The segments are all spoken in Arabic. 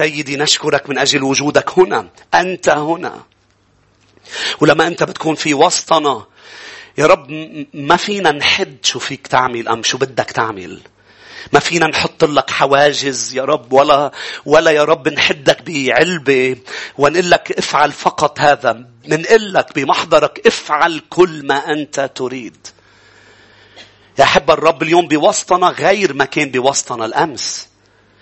سيدي نشكرك من أجل وجودك هنا. أنت هنا. ولما أنت بتكون في وسطنا يا رب ما فينا نحد شو فيك تعمل أم شو بدك تعمل. ما فينا نحط لك حواجز يا رب ولا ولا يا رب نحدك بعلبة. ونقول لك افعل فقط هذا. منقول لك بمحضرك افعل كل ما أنت تريد. يا أحب الرب اليوم بوسطنا غير ما كان بوسطنا الأمس.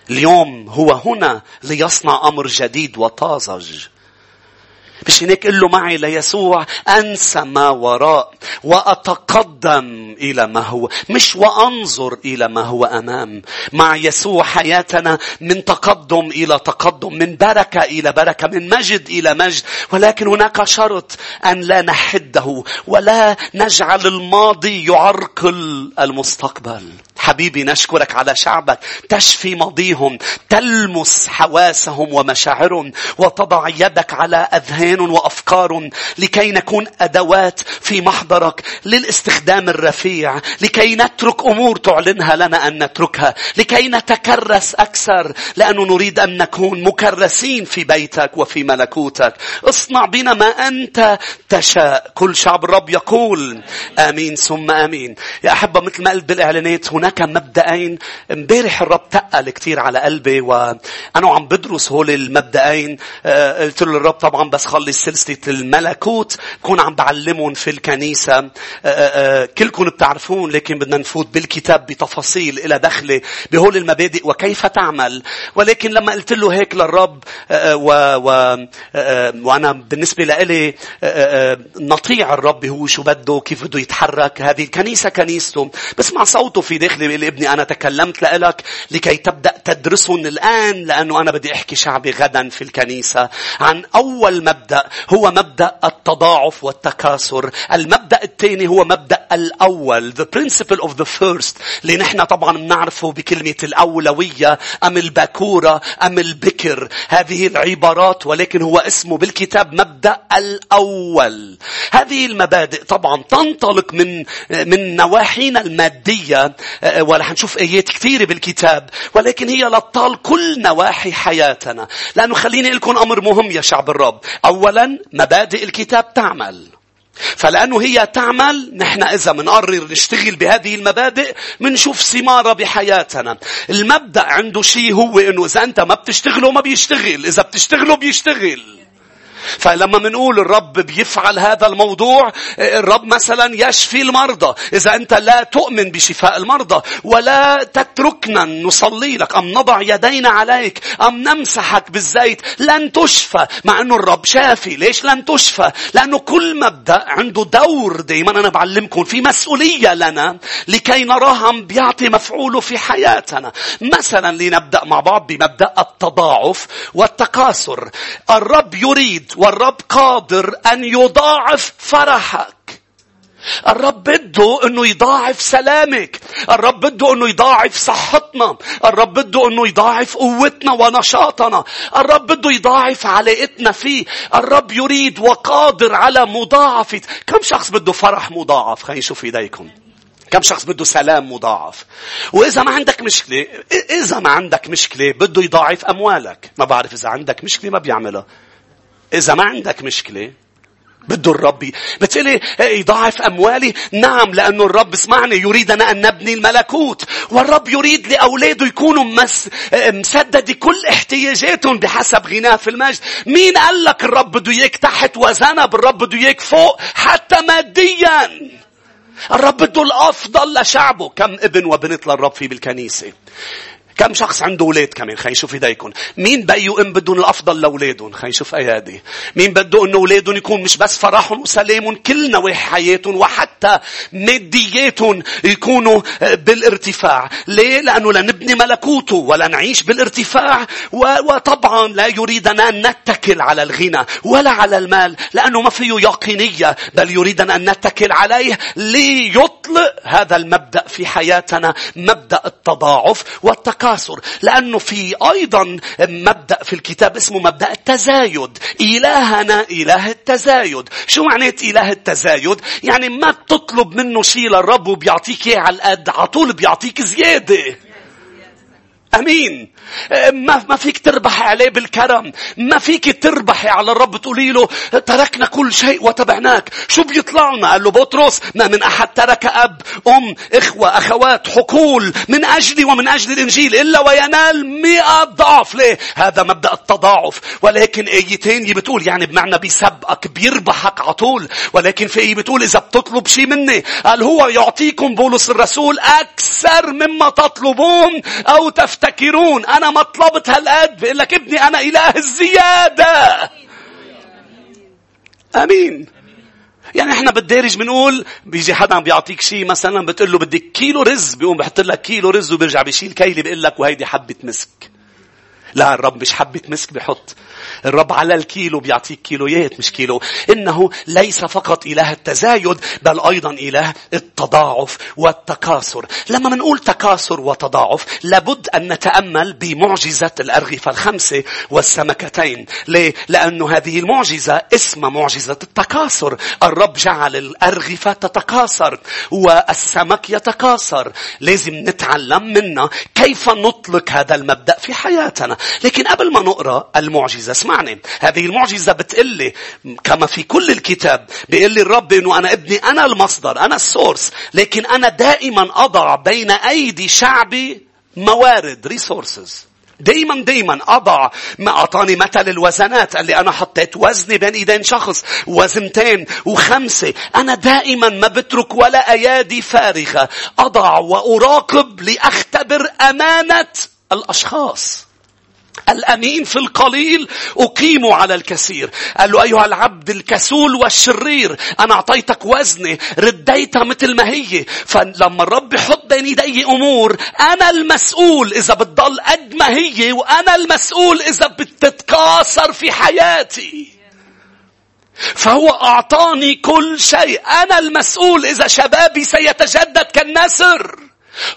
اليوم هو هنا ليصنع أمر جديد وطازج. مش هيك قل له معي ليسوع أنسى ما وراء وأتقدم إلى ما هو مش وأنظر إلى ما هو أمام. مع يسوع حياتنا من تقدم إلى تقدم من بركة إلى بركة من مجد إلى مجد. ولكن هناك شرط أن لا نحده ولا نجعل الماضي يعرقل المستقبل. حبيبي نشكرك على شعبك تشفي ماضيهم تلمس حواسهم ومشاعرهم وتضع يدك على أذهان وأفكار لكي نكون أدوات في محضرك للاستخدام الرفيع لكي نترك أمور تعلنها لنا أن نتركها لكي نتكرس أكثر لأنه نريد أن نكون مكرسين في بيتك وفي ملكوتك. اصنع بنا ما أنت تشاء. كل شعب الرب يقول آمين ثم آمين. يا أحبة مثل ما قلت بالإعلانات هناك مبدأين. امبارح الرب تقل كتير على قلبي وأنا عم بدرس هول المبدأين. آه، قلت له الرب طبعا بس خلص سلسلة الملكوت. كون عم بعلمهم في الكنيسة. آه، آه، كلكم بتعرفون لكن بدنا نفوت بالكتاب بتفاصيل إلى دخلة بهول المبادئ وكيف تعمل. ولكن لما قلت له هيك للرب و, و, وأنا بالنسبة لإلي نطيع الرب هو شو بده كيف بده يتحرك. هذه الكنيسة كنيسته. بسمع صوته في داخلي بيقول ابني أنا تكلمت لك لكي تبدأ تدرسهم الآن لأنه أنا بدي أحكي شعبي غدا في الكنيسة. عن أول مبدأ هو مبدأ التضاعف والتكاثر. المبدأ الثاني هو مبدأ الأول the principle of the first اللي نحن طبعا بنعرفه بكلمة الأولوية أم البكورة أم البكر. هذه العبارات ولكن هو اسمه بالكتاب مبدأ الأول. هذه المبادئ طبعا تنطلق من من نواحينا المادية ولا حنشوف آيات كثيرة بالكتاب ولكن هي لطال كل نواحي حياتنا. لأنه خليني لكم أمر مهم يا شعب الرب. أولا مبادئ الكتاب تعمل. فلأنه هي تعمل نحن إذا منقرر نشتغل بهذه المبادئ منشوف ثمارة بحياتنا. المبدأ عنده شيء هو إنه إذا أنت ما بتشتغله ما بيشتغل إذا بتشتغله بيشتغل فلما منقول الرب بيفعل هذا الموضوع الرب مثلا يشفي المرضى. إذا أنت لا تؤمن بشفاء المرضى ولا تتركنا نصلي لك. أم نضع يدينا عليك أم نمسحك بالزيت. لن تشفى. مع أنه الرب شافي. ليش لن تشفى؟ لأنه كل مبدأ عنده دور دايما. أنا بعلمكم في مسؤولية لنا لكي نراها بيعطي مفعوله في حياتنا. مثلا لنبدأ مع بعض بمبدأ التضاعف والتكاثر. الرب يريد والرب قادر أن يضاعف فرحك. الرب بده إنه يضاعف سلامك. الرب بده إنه يضاعف صحتنا. الرب بده إنه يضاعف قوتنا ونشاطنا. الرب بده يضاعف علاقتنا فيه. الرب يريد وقادر على مضاعفة. كم شخص بده فرح مضاعف؟ خلينا نشوف إيديكم. كم شخص بده سلام مضاعف وإذا ما عندك مشكلة إذا ما عندك مشكلة بده يضاعف أموالك ما بعرف إذا عندك مشكلة ما بيعملها إذا ما عندك مشكلة بده الرب بتقولي يضاعف أموالي؟ نعم لأنه الرب اسمعني يريدنا أن نبني الملكوت. والرب يريد لأولاده يكونوا مس... مسدد كل احتياجاتهم بحسب غناه في المجد. مين قال لك الرب بده إياك تحت وزنب؟ الرب بده إياك فوق حتى ماديا. الرب بده الأفضل لشعبه. كم ابن وبنت للرب في بالكنيسة. كم شخص عنده أولاد كمان؟ خلينا نشوف ايديكم مين بي وام بدهم الأفضل لاولادهم خلينا نشوف ايادي مين بده إنه اولادهم يكون مش بس فرحهم وسلامهم كل نواحي حياتهم وحتى مادياتهم يكونوا بالارتفاع. ليه؟ لأنه لنبني ملكوته ولا نعيش بالارتفاع. وطبعا لا يريدنا أن نتكل على الغنى ولا على المال لأنه ما فيه يقينية بل يريدنا أن نتكل عليه ليطلق هذا المبدأ في حياتنا مبدأ التضاعف والتكامل التكاثر لأنه في أيضا مبدأ في الكتاب اسمه مبدأ التزايد. إلهنا إله التزايد. شو معنات إله التزايد؟ يعني ما بتطلب منه شيء للرب وبيعطيك إياه على القد على طول بيعطيك زيادة. أمين. ما, ما فيك تربح عليه بالكرم. ما فيك تربحي على الرب. تقولي له تركنا كل شيء وتبعناك. شو بيطلع لنا قال له بطرس ما من أحد ترك أب أم إخوة أخوات حقول من أجلي ومن أجل الإنجيل إلا وينال مئة ضعف. ليه؟ هذا مبدأ التضاعف. ولكن آية بتقول يعني بمعنى بيسبقك بيربحك على طول. ولكن في آية بتقول إذا بتطلب شيء مني. قال هو يعطيكم بولس الرسول أكثر مما تطلبون أو تفتكرون. أنا ما طلبت هالقد بيقول لك ابني أنا إله الزيادة. أمين. يعني إحنا بالدارج بنقول بيجي حدا بيعطيك شيء مثلا بتقول له بدك كيلو رز بيقوم بحط لك كيلو رز وبيرجع بيشيل كيلي بيقول لك وهيدي حبة مسك. لا الرب مش حبة مسك بحط الرب على الكيلو بيعطيك كيلويات مش كيلو. إنه ليس فقط إله التزايد بل أيضا إله التضاعف والتكاثر. لما منقول تكاثر وتضاعف لابد أن نتأمل بمعجزة الأرغفة الخمسة والسمكتين. ليه؟ لأنه هذه المعجزة اسمها معجزة التكاثر. الرب جعل الأرغفة تتكاثر والسمك يتكاثر. لازم نتعلم منا كيف نطلق هذا المبدأ في حياتنا. لكن قبل ما نقرأ المعجزة اسمعني. هذه المعجزة بتقلي كما في كل الكتاب بيقول لي الرب إنه أنا ابني أنا المصدر أنا ال source. لكن أنا دائما أضع بين أيدي شعبي موارد resources دايما دايما أضع. ما أعطاني مثل الوزنات قال لي أنا حطيت وزني بين إيدين شخص وزنتين وخمسة. أنا دائما ما بترك ولا أيادي فارغة. أضع وأراقب لأختبر أمانة الأشخاص. الأمين في القليل أقيم على الكثير. قال له أيها العبد الكسول والشرير أنا أعطيتك وزني رديتها مثل ما هي. فلما الرب يحط بين يدي أمور أنا المسؤول إذا بتضل قد ما هي وأنا المسؤول إذا بتتكاثر في حياتي. فهو أعطاني كل شيء. أنا المسؤول إذا شبابي سيتجدد كالنسر.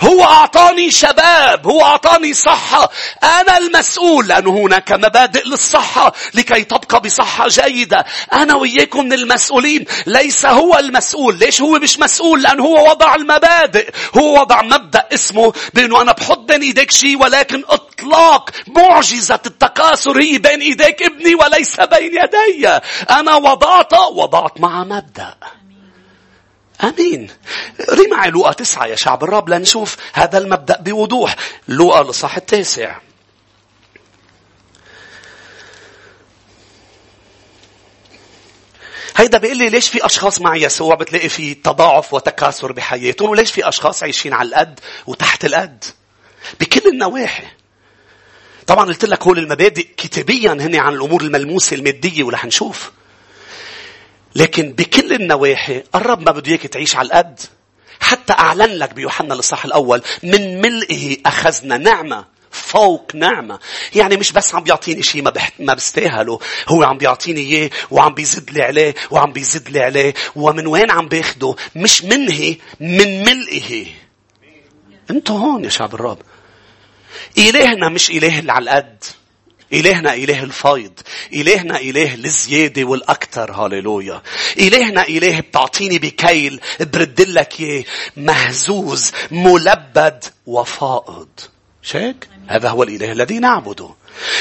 هو أعطاني شباب هو أعطاني صحة. أنا المسؤول لأنه هناك مبادئ للصحة لكي تبقى بصحة جيدة. أنا وإياكم من المسؤولين. ليس هو المسؤول. ليش هو مش مسؤول؟ لأنه هو وضع المبادئ. هو وضع مبدأ اسمه بأنه أنا بحط بين إيديك شيء ولكن إطلاق معجزة التكاثر هي بين إيديك ابني وليس بين يدي. أنا وضعت وضعت مع مبدأ. آمين. ري معي لوقا تسعة يا شعب الرب لنشوف هذا المبدأ بوضوح. لوقا الإصحاح التاسع. هيدا بيقول لي ليش في أشخاص مع يسوع بتلاقي في تضاعف وتكاثر بحياتهم وليش في أشخاص عايشين على القد وتحت القد بكل النواحي طبعا قلت لك هول المبادئ كتابيا هن عن الأمور الملموسة المادية ورح نشوف لكن بكل النواحي الرب ما بده إياك تعيش على القد حتى أعلن لك بيوحنا الإصحاح الأول من ملئه أخذنا نعمة فوق نعمة. يعني مش بس عم بيعطيني شيء ما, بحت... ما بستاهله. هو عم بيعطيني إياه وعم بيزد لي عليه وعم بيزد لي عليه. ومن وين عم باخده؟ مش منه من ملئه. أنتوا هون يا شعب الرب. إلهنا مش إله اللي على القد. إلهنا إله الفيض. إلهنا إله الزيادة والأكثر. هاليلويا. إلهنا إله بتعطيني بكيل بردلك إياه مهزوز ملبد وفائض. شاك؟ هذا هو الإله الذي نعبده.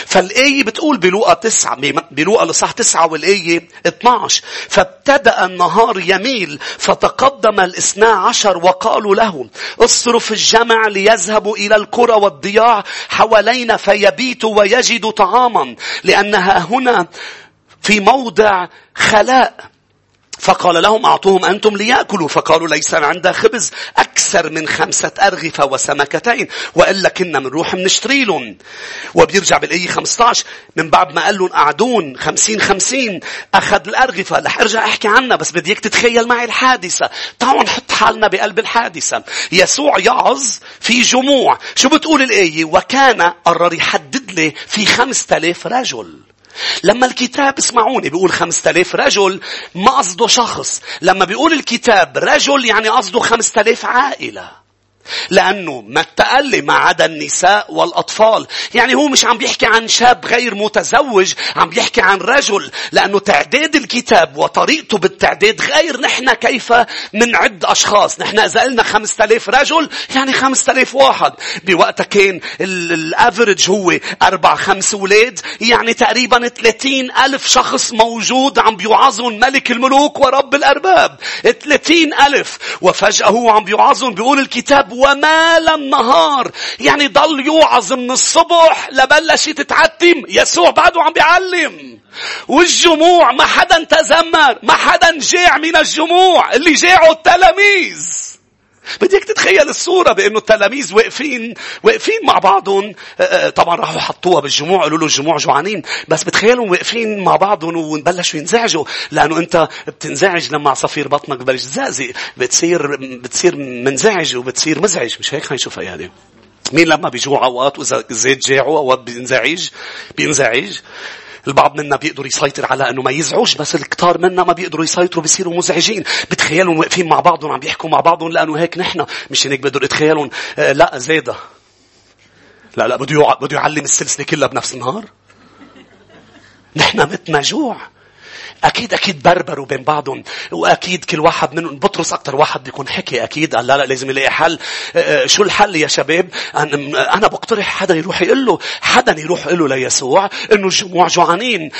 فالآية بتقول بلوقا تسعة بلوقا لصح تسعة والآية 12 فابتدأ النهار يميل فتقدم الاثنا عشر وقالوا له اصرف الجمع ليذهبوا إلى القرى والضياع حوالينا فيبيتوا ويجدوا طعاما لأنها هنا في موضع خلاء. فقال لهم أعطوهم أنتم ليأكلوا. فقالوا ليس عندها خبز أكثر من خمسة أرغفة وسمكتين وإلا كنا بنروح بنشتري لهم وبيرجع بالآية 15 من بعد ما قال لهم قعدون خمسين خمسين أخذ الأرغفة رح أرجع أحكي عنها بس بديك تتخيل معي الحادثة. تعالوا نحط حالنا بقلب الحادثة. يسوع يعظ في جموع. شو بتقول الآية؟ وكان قرر يحدد لي في خمسة آلاف رجل. لما الكتاب اسمعوني بيقول خمسة آلاف رجل ما قصده شخص. لما بيقول الكتاب رجل يعني قصده خمسة آلاف عائلة. لأنه ما التألي ما عدا النساء والأطفال. يعني هو مش عم بيحكي عن شاب غير متزوج. عم بيحكي عن رجل. لأنه تعداد الكتاب وطريقته بالتعداد غير نحن كيف منعد أشخاص. نحن إذا قلنا خمسة آلاف رجل يعني خمسة آلاف واحد. بوقتها كان الافرج هو أربع خمس أولاد. يعني تقريبا 30 ألف شخص موجود عم بيوعظهم ملك الملوك ورب الأرباب. 30 ألف. وفجأة هو عم بيوعظهم بيقول الكتاب ومال النهار يعني ضل يوعظ من الصبح لبلش تتعتم. يسوع بعده عم بيعلم. والجموع ما حدا تذمر ما حدا جاع من الجموع. اللي جاعوا التلاميذ. بدك تتخيل الصورة بأنه التلاميذ واقفين واقفين مع بعضهم. آه، آه، طبعا راحوا حطوها بالجموع قالوا له الجموع جوعانين. بس بتخيلهم واقفين مع بعضهم وبلشوا ينزعجوا. لأنه أنت بتنزعج لما عصافير بطنك ببلش تزقزق بتصير بتصير منزعج وبتصير مزعج. مش هيك؟ خلينا نشوف أيادي مين لما بيجوع أوقات وإذا زيت جاعوا أوقات بينزعج؟ بينزعج. البعض منا بيقدر يسيطر على انه ما يزعج بس الكتار منا ما بيقدروا يسيطروا بيصيروا مزعجين. بتخيلهم واقفين مع بعضهم عم بيحكوا مع بعضهم لأنه هيك نحن. مش هيك بقدر اتخيلهم آه لا زيادة لا لا بده بده يعلم السلسلة كلها بنفس النهار. نحن متنا جوع أكيد أكيد بربروا بين بعضهم وأكيد كل واحد منهم بطرس أكثر واحد بيكون حكي أكيد. قال لا لا لازم يلاقي حل. آه، آه، شو الحل يا شباب؟ أنا بقترح حدا يروح يقول له حدا يروح يقول له ليسوع إنه الجموع جوعانين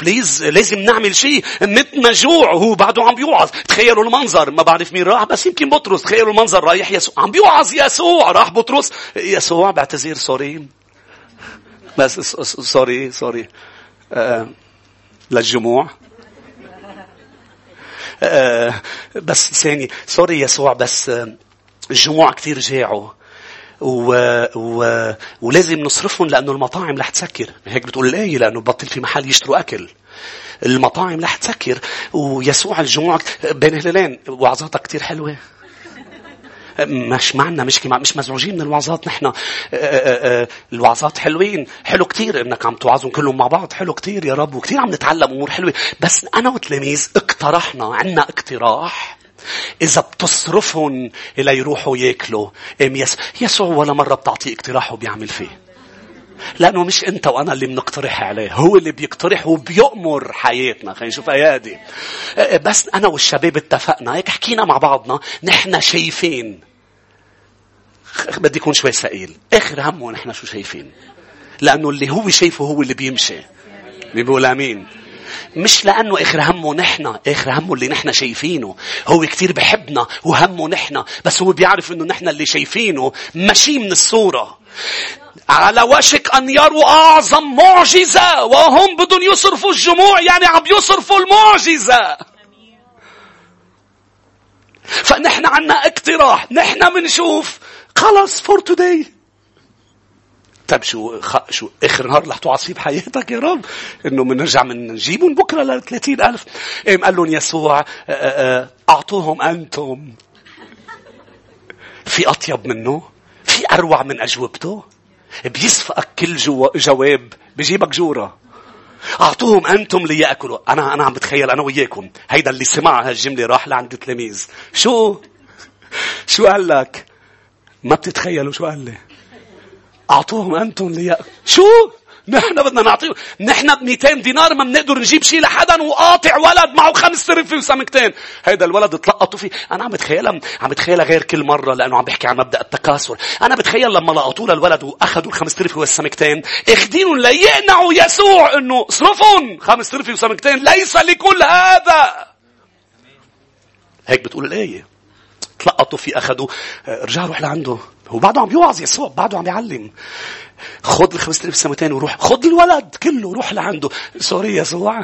please آه، لازم نعمل شيء متنا جوع وهو بعده عم بيوعظ. تخيلوا المنظر ما بعرف مين راح بس يمكن بطرس. تخيلوا المنظر رايح يسوع عم بيوعظ يسوع راح بطرس. يسوع بعتذر sorry بس sorry sorry للجموع. بس ثاني sorry يسوع بس آه، الجموع كثير جاعوا و... و... ولازم نصرفهم لأنه المطاعم رح تسكر. هيك بتقول الآية لأنه بطل في محل يشتروا أكل. المطاعم رح تسكر. ويسوع الجموع بين هلالين وعظاتها كثير حلوة. مش معنا مشكلة مش مزعوجين من الوعظات نحن. آه، آه، آه، الوعظات حلوين. حلو كتير إنك عم توعظهم كلهم مع بعض. حلو كتير يا رب وكتير عم نتعلم أمور حلوة. بس أنا وتلاميذ اقترحنا عنا اقتراح. إذا بتصرفهم إلى يروحوا ياكلوا. يس... يسوع ولا مرة بتعطيه اقتراح وبيعمل فيه؟ لأنه مش أنت وأنا اللي بنقترح عليه هو اللي بيقترح وبيأمر حياتنا. خلينا نشوف أيادي بس أنا والشباب اتفقنا هيك حكينا مع بعضنا نحن شايفين. بدي يكون شوي ثقيل. آخر همه نحن شو شايفين؟ لأنه اللي هو شايفه هو اللي بيمشي. بيقول أمين. مش لأنه آخر همه نحن آخر همه اللي نحن شايفينه. هو كتير بحبنا وهمه نحن بس هو بيعرف إنه نحن اللي شايفينه. ماشي من الصورة. على وشك أن يروا أعظم معجزة وهم بدون يصرفوا الجموع يعني عم يصرفوا المعجزة. فنحن عنا اقتراح نحن منشوف. خلص فور توداي طيب شو خ... شو آخر نهار رح فيه بحياتك يا رب؟ إنه بنرجع من بكرة ل 30000 قام قال لهم يسوع آه، آه، آه، أعطوهم أنتم. في أطيب منه؟ في أروع من أجوبته؟ بيصفقك كل جو... جواب بجيبك جورة. أعطوهم أنتم ليأكلوا أنا أنا عم بتخيل أنا وياكم. هيدا اللي سمع هالجملة راح لعند التلاميذ. شو؟ شو قال لك؟ ما بتتخيلوا شو قال لي. أعطوهم أنتم ليأكلوا شو؟ نحن بدنا نعطيه نحن ب 200 دينار ما بنقدر نجيب شيء لحدا وقاطع ولد معه خمس ترفي وسمكتين. هيدا الولد تلقطوا فيه. أنا عم بتخيلها عم بتخيلها غير كل مرة لأنه عم بحكي عن مبدأ التكاثر. أنا بتخيل لما لقطوا للولد وأخذوا الخمس ترفي والسمكتين اخذينهم ليقنعوا يسوع إنه صرفهم خمس ترفي وسمكتين. ليس لكل هذا! هيك بتقول الآية. تلقطوا فيه أخذوا. رجع روح لعنده. هو بعده عم بيوعظ يسوع بعده عم بيعلم خد الخمس آلاف سنتين وروح خد الولد كله روح لعنده. sorry يسوع.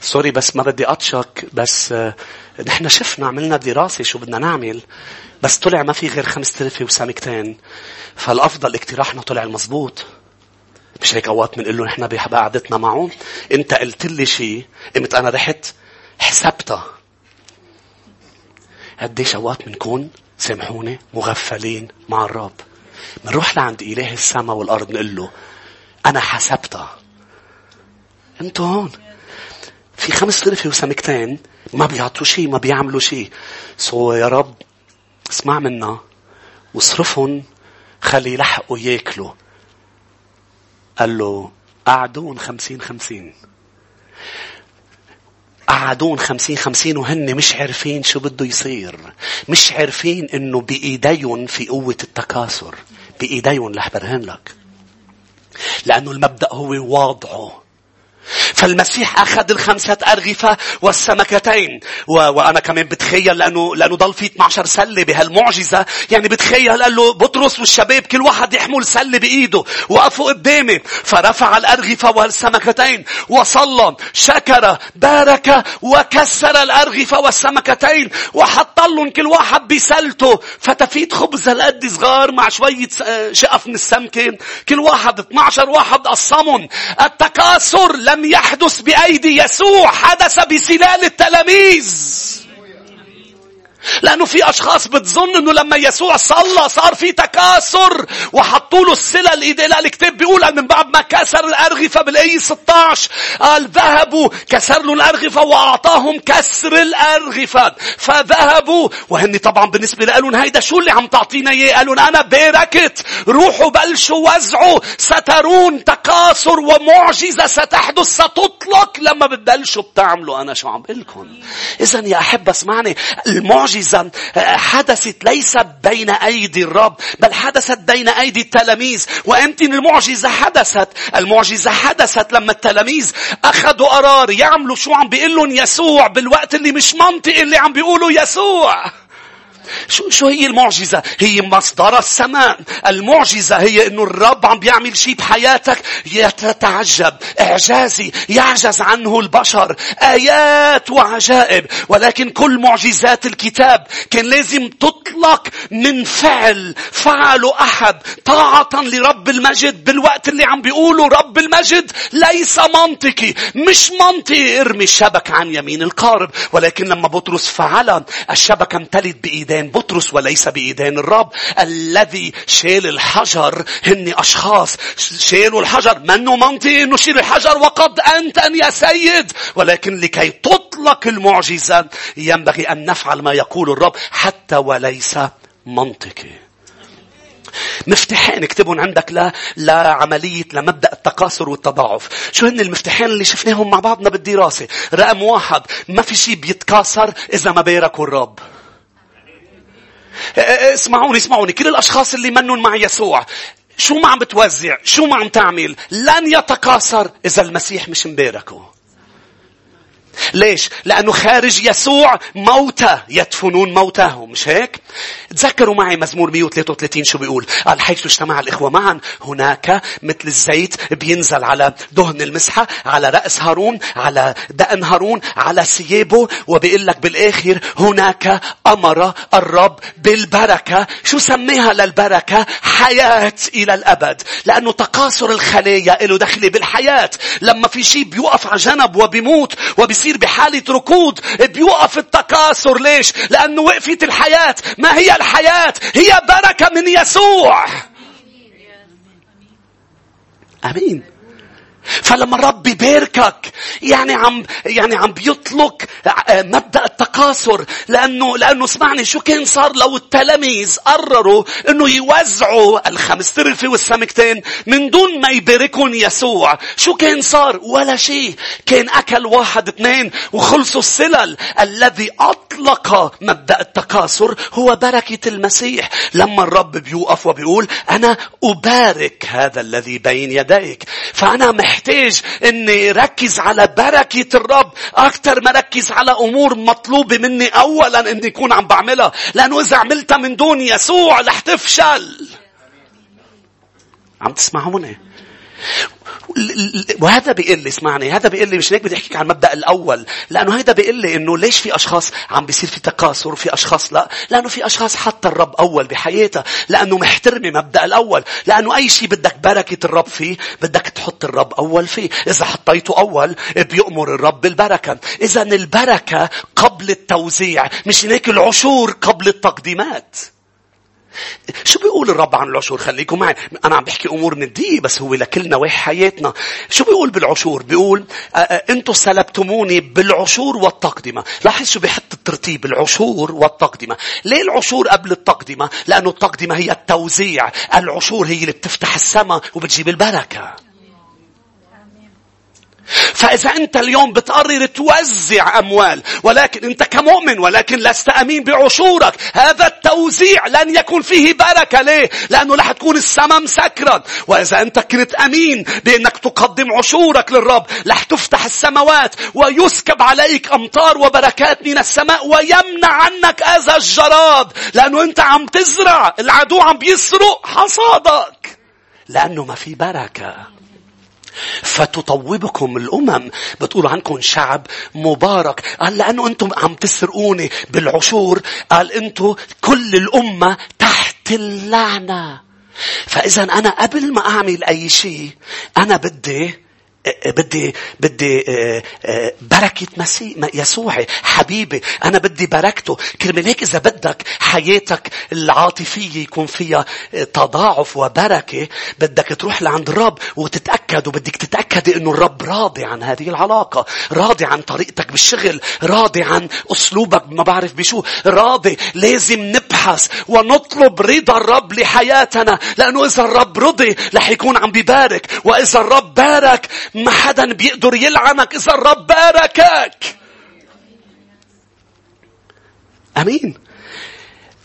sorry بس ما بدي أطشك بس آه، نحن شفنا عملنا دراسة شو بدنا نعمل بس طلع ما في غير خمس آلاف وسمكتين. فالأفضل اقتراحنا طلع المزبوط. مش هيك أوقات بنقول له نحن بقعدتنا معه. أنت قلت لي شيء قمت أنا رحت حسبتها قديش أوقات بنكون سامحوني مغفلين مع الرب. بنروح لعند إله السماء والأرض نقول له أنا حسبتها. أنتوا هون. في خمس طرفة وسمكتين ما بيعطوا شيء ما بيعملوا شيء. سو يا رب اسمع منا واصرفهم خلي يلحقوا ياكلوا. قال له قعدون خمسين خمسين. قعدون خمسين خمسين وهن مش عارفين شو بده يصير. مش عارفين إنه بإيديهم في قوة التكاثر. بإيديهم رح برهن لك. لأنه المبدأ هو واضعه فالمسيح أخذ الخمسة أرغفة والسمكتين. و... وأنا كمان بتخيل لأنه, لأنه ضل في 12 سلة بهالمعجزة. يعني بتخيل قال له بطرس والشباب كل واحد يحمل سلة بإيده. وقفوا قدامي. فرفع الأرغفة والسمكتين. وصلى. شكر. بارك. وكسر الأرغفة والسمكتين. وحط لهم كل واحد بسلته. فتفيت خبز هالقد صغار مع شوية شقف من السمكة كل واحد 12 واحد قصمهم التكاثر لم يحدث بأيدي يسوع حدث بسلال التلاميذ. لأنه في أشخاص بتظن أنه لما يسوع صلى صار في تكاثر وحطوا له السلة الإيديه لا الكتاب بيقول من بعد ما كسر الأرغفة بالأي 16 قال ذهبوا كسر له الأرغفة وأعطاهم كسر الأرغفة. فذهبوا وهن طبعا بالنسبة لهم هيدا شو اللي عم تعطينا إياه؟ قالوا أنا باركت. روحوا بلشوا وزعوا. سترون تكاثر ومعجزة ستحدث ستطلق. لما بتبلشوا بتعملوا أنا شو عم بقلكم إذا يا أحب اسمعني المعجزة معجزة حدثت ليس بين أيدي الرب بل حدثت بين أيدي التلاميذ. وأمتى المعجزة حدثت المعجزة حدثت لما التلاميذ أخذوا قرار يعملوا شو عم بيقول لهم يسوع بالوقت اللي مش منطقي اللي عم بيقولوا يسوع. شو, شو هي المعجزة؟ هي مصدر السماء. المعجزة هي إنه الرب عم بيعمل شيء بحياتك يتعجب. إعجازي يعجز عنه البشر. آيات وعجائب. ولكن كل معجزات الكتاب كان لازم تطلق من فعل فعله أحد طاعة لرب المجد بالوقت اللي عم بيقولوا رب المجد ليس منطقي. مش منطقي ارمي الشبك عن يمين القارب. ولكن لما بطرس فعلها الشبكة امتلت بإيديه بإيدين بطرس وليس بإيدين الرب. الذي شيل الحجر هن أشخاص. شيلوا الحجر. منه منطقي أنه شيل الحجر. وقد أنت أن يا سيد. ولكن لكي تطلق المعجزة ينبغي أن نفعل ما يقول الرب حتى وليس منطقي. مفتاحين اكتبهم عندك. لا لعملية لمبدأ التكاثر والتضاعف. شو هن المفتاحين اللي شفناهم مع بعضنا بالدراسة؟ رقم واحد ما في شيء بيتكاثر إذا ما باركوا الرب. اسمعوني اسمعوني. كل الأشخاص اللي منن مع يسوع شو ما عم بتوزع شو ما عم تعمل لن يتكاثر إذا المسيح مش مباركه. ليش؟ لأنه خارج يسوع موتى. يدفنون موتاهم مش هيك؟ تذكروا معي مزمور 133 شو بيقول؟ قال حيث اجتمع الإخوة معا هناك مثل الزيت بينزل على دهن المسحة على رأس هارون على دقن هارون على ثيابه وبيقول لك بالآخر هناك أمر الرب بالبركة. شو سميها للبركة؟ حياة إلى الأبد. لأنه تقاصر الخلايا له دخل بالحياة. لما في شيء بيوقف على جنب وبيموت وبيصير بحالة ركود بيوقف التكاثر. ليش؟ لأنه وقفت الحياة. ما هي الحياة؟ هي بركة من يسوع. أمين. فلما الرب بيباركك يعني عم يعني عم بيطلق آه، مبدأ التكاثر لأنه لأنه اسمعني شو كان صار لو التلاميذ قرروا إنه يوزعوا الخمس ترفه والسمكتين من دون ما يباركهم يسوع؟ شو كان صار؟ ولا شيء. كان أكل واحد اثنين وخلصوا السلل. الذي أطلق مبدأ التكاثر هو بركة المسيح. لما الرب بيوقف وبيقول أنا أبارك هذا الذي بين يديك. فأنا محتاج محتاج إني ركز على بركة الرب أكثر ما ركز على أمور مطلوبة مني اولا إني اكون عم بعملها. لأنه اذا عملتها من دون يسوع رح تفشل. عم تسمعوني؟ وهذا بيقول لي اسمعني هذا بيقول لي مش هيك بدي أحكيك عن المبدا الأول لأنه هذا بيقول لي إنه ليش في أشخاص عم بيصير في تكاثر وفي أشخاص لا لأنه في أشخاص حتى الرب أول بحياتها لأنه محترمة مبدأ الأول لأنه أي شيء بدك بركة الرب فيه بدك تحط الرب أول فيه إذا حطيته أول بيأمر الرب بالبركة إذا البركة قبل التوزيع مش هيك العشور قبل التقديمات. شو بيقول الرب عن العشور؟ خليكم معي. أنا عم بحكي أمور ندية بس هو لكل نواحي حياتنا. شو بيقول بالعشور؟ بيقول أنتم سلبتموني بالعشور والتقدمة. لاحظ شو بيحط الترتيب العشور والتقدمة. ليه العشور قبل التقدمة؟ لأنه التقدمة هي التوزيع. العشور هي اللي بتفتح السماء وبتجيب البركة. فإذا أنت اليوم بتقرر توزع أموال ولكن أنت كمؤمن ولكن لست أمين بعشورك هذا التوزيع لن يكون فيه بركة. ليه؟ لأنه رح تكون السماء مسكرة. وإذا أنت كنت أمين بأنك تقدم عشورك للرب رح تفتح السماوات ويسكب عليك أمطار وبركات من السماء ويمنع عنك أذى الجراد. لأنه أنت عم تزرع العدو عم بيسرق حصادك. لأنه ما في بركة. فتطوبكم الأمم. بتقول عنكم شعب مبارك. قال لأنه أنتم عم تسرقوني بالعشور. قال أنتم كل الأمة تحت اللعنة. فإذا أنا قبل ما أعمل أي شيء أنا بدي بدي بدي آه، آه، بركة مسيح يسوعي حبيبي أنا بدي بركته. كرمال هيك إذا بدك حياتك العاطفية يكون فيها تضاعف وبركة بدك تروح لعند الرب وتتأكد وبدك تتأكد إنه الرب راضي عن هذه العلاقة راضي عن طريقتك بالشغل راضي عن أسلوبك ما بعرف بشو راضي. لازم نبحث ونطلب رضا الرب لحياتنا لأنه إذا الرب رضي رح يكون عم بيبارك وإذا الرب بارك ما حدا بيقدر يلعنك إذا الرب باركك. أمين.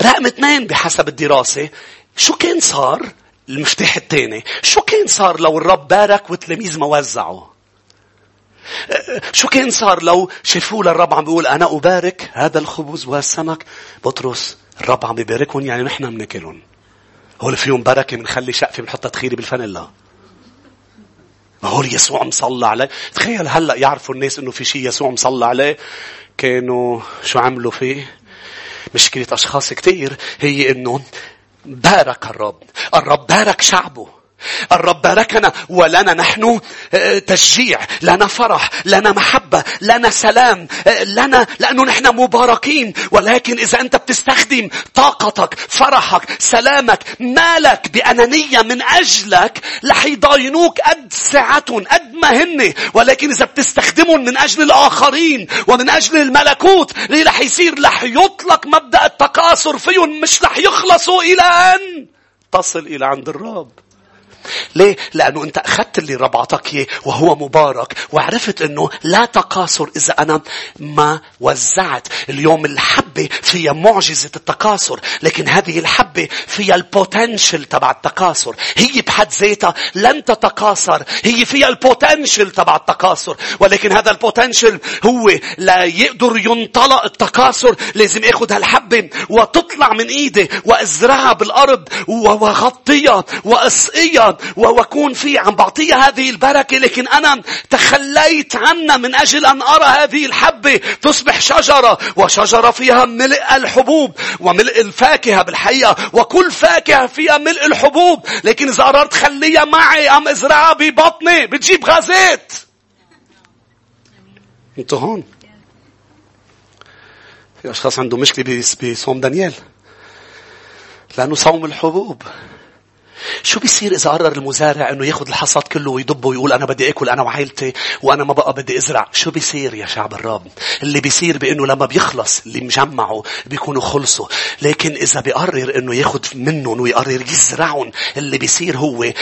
رقم اثنين بحسب الدراسة. شو كان صار المفتاح الثاني؟ شو كان صار لو الرب بارك والتلاميذ ما وزعوا؟ شو كان صار لو شافوا للرب عم بيقول أنا أبارك هذا الخبز والسمك بطرس الرب عم يباركهم يعني نحن بناكلهم هول فيهم بركة بنخلي شقفة بنحطها تخيري بالفانيلا. ما هو يسوع مصلى عليه. تخيل هلأ يعرفوا الناس إنه في شيء يسوع مصلى عليه. كانوا شو عملوا فيه؟ مشكلة أشخاص كتير. هي إنه بارك الرب. الرب بارك شعبه. الرب باركنا ولنا نحن آه، تشجيع لنا فرح لنا محبة لنا سلام آه، لنا لأنه نحن مباركين. ولكن إذا أنت بتستخدم طاقتك فرحك سلامك مالك بأنانية من أجلك رح يضاينوك قد ساعتهم قد ما هن. ولكن إذا بتستخدمهم من أجل الآخرين ومن أجل الملكوت اللي رح يصير؟ رح يطلق مبدأ التكاثر فيهم مش رح يخلصوا إلى أن تصل إلى عند الرب. ليه؟ لأنه أنت أخذت اللي رب عطاك إياه وهو مبارك وعرفت أنه لا تكاثر إذا أنا ما وزعت. اليوم الحبة فيها معجزة التكاثر لكن هذه الحبة فيها ال potential تبع التكاثر. هي بحد ذاتها لن تتكاثر. هي فيها ال potential تبع التكاثر. ولكن هذا ال potential هو لا يقدر ينطلق التكاثر لازم اخذ هالحبة وتطلع من ايدي وأزرعها بالأرض وغطيها وأسقيها وأكون فيه عم بعطيها هذه البركة لكن أنا تخليت عنها من أجل أن أرى هذه الحبة تصبح شجرة وشجرة فيها ملء الحبوب وملء الفاكهة بالحقيقة وكل فاكهة فيها ملء الحبوب لكن إذا قررت خليها معي أم أزرعها ببطني بتجيب غازات أنتوا هون. في أشخاص عندهم مشكلة بصوم دانيال. لأنه صوم الحبوب. شو بيصير إذا قرر المزارع إنه ياخذ الحصاد كله ويضبه ويقول أنا بدي آكل أنا وعائلتي وأنا ما بقى بدي أزرع؟ شو بيصير يا شعب الرب؟ اللي بيصير بإنه لما بيخلص اللي مجمعه بيكونوا خلصوا. لكن إذا بيقرر إنه ياخذ منهم ويقرر يزرعهم اللي بيصير هو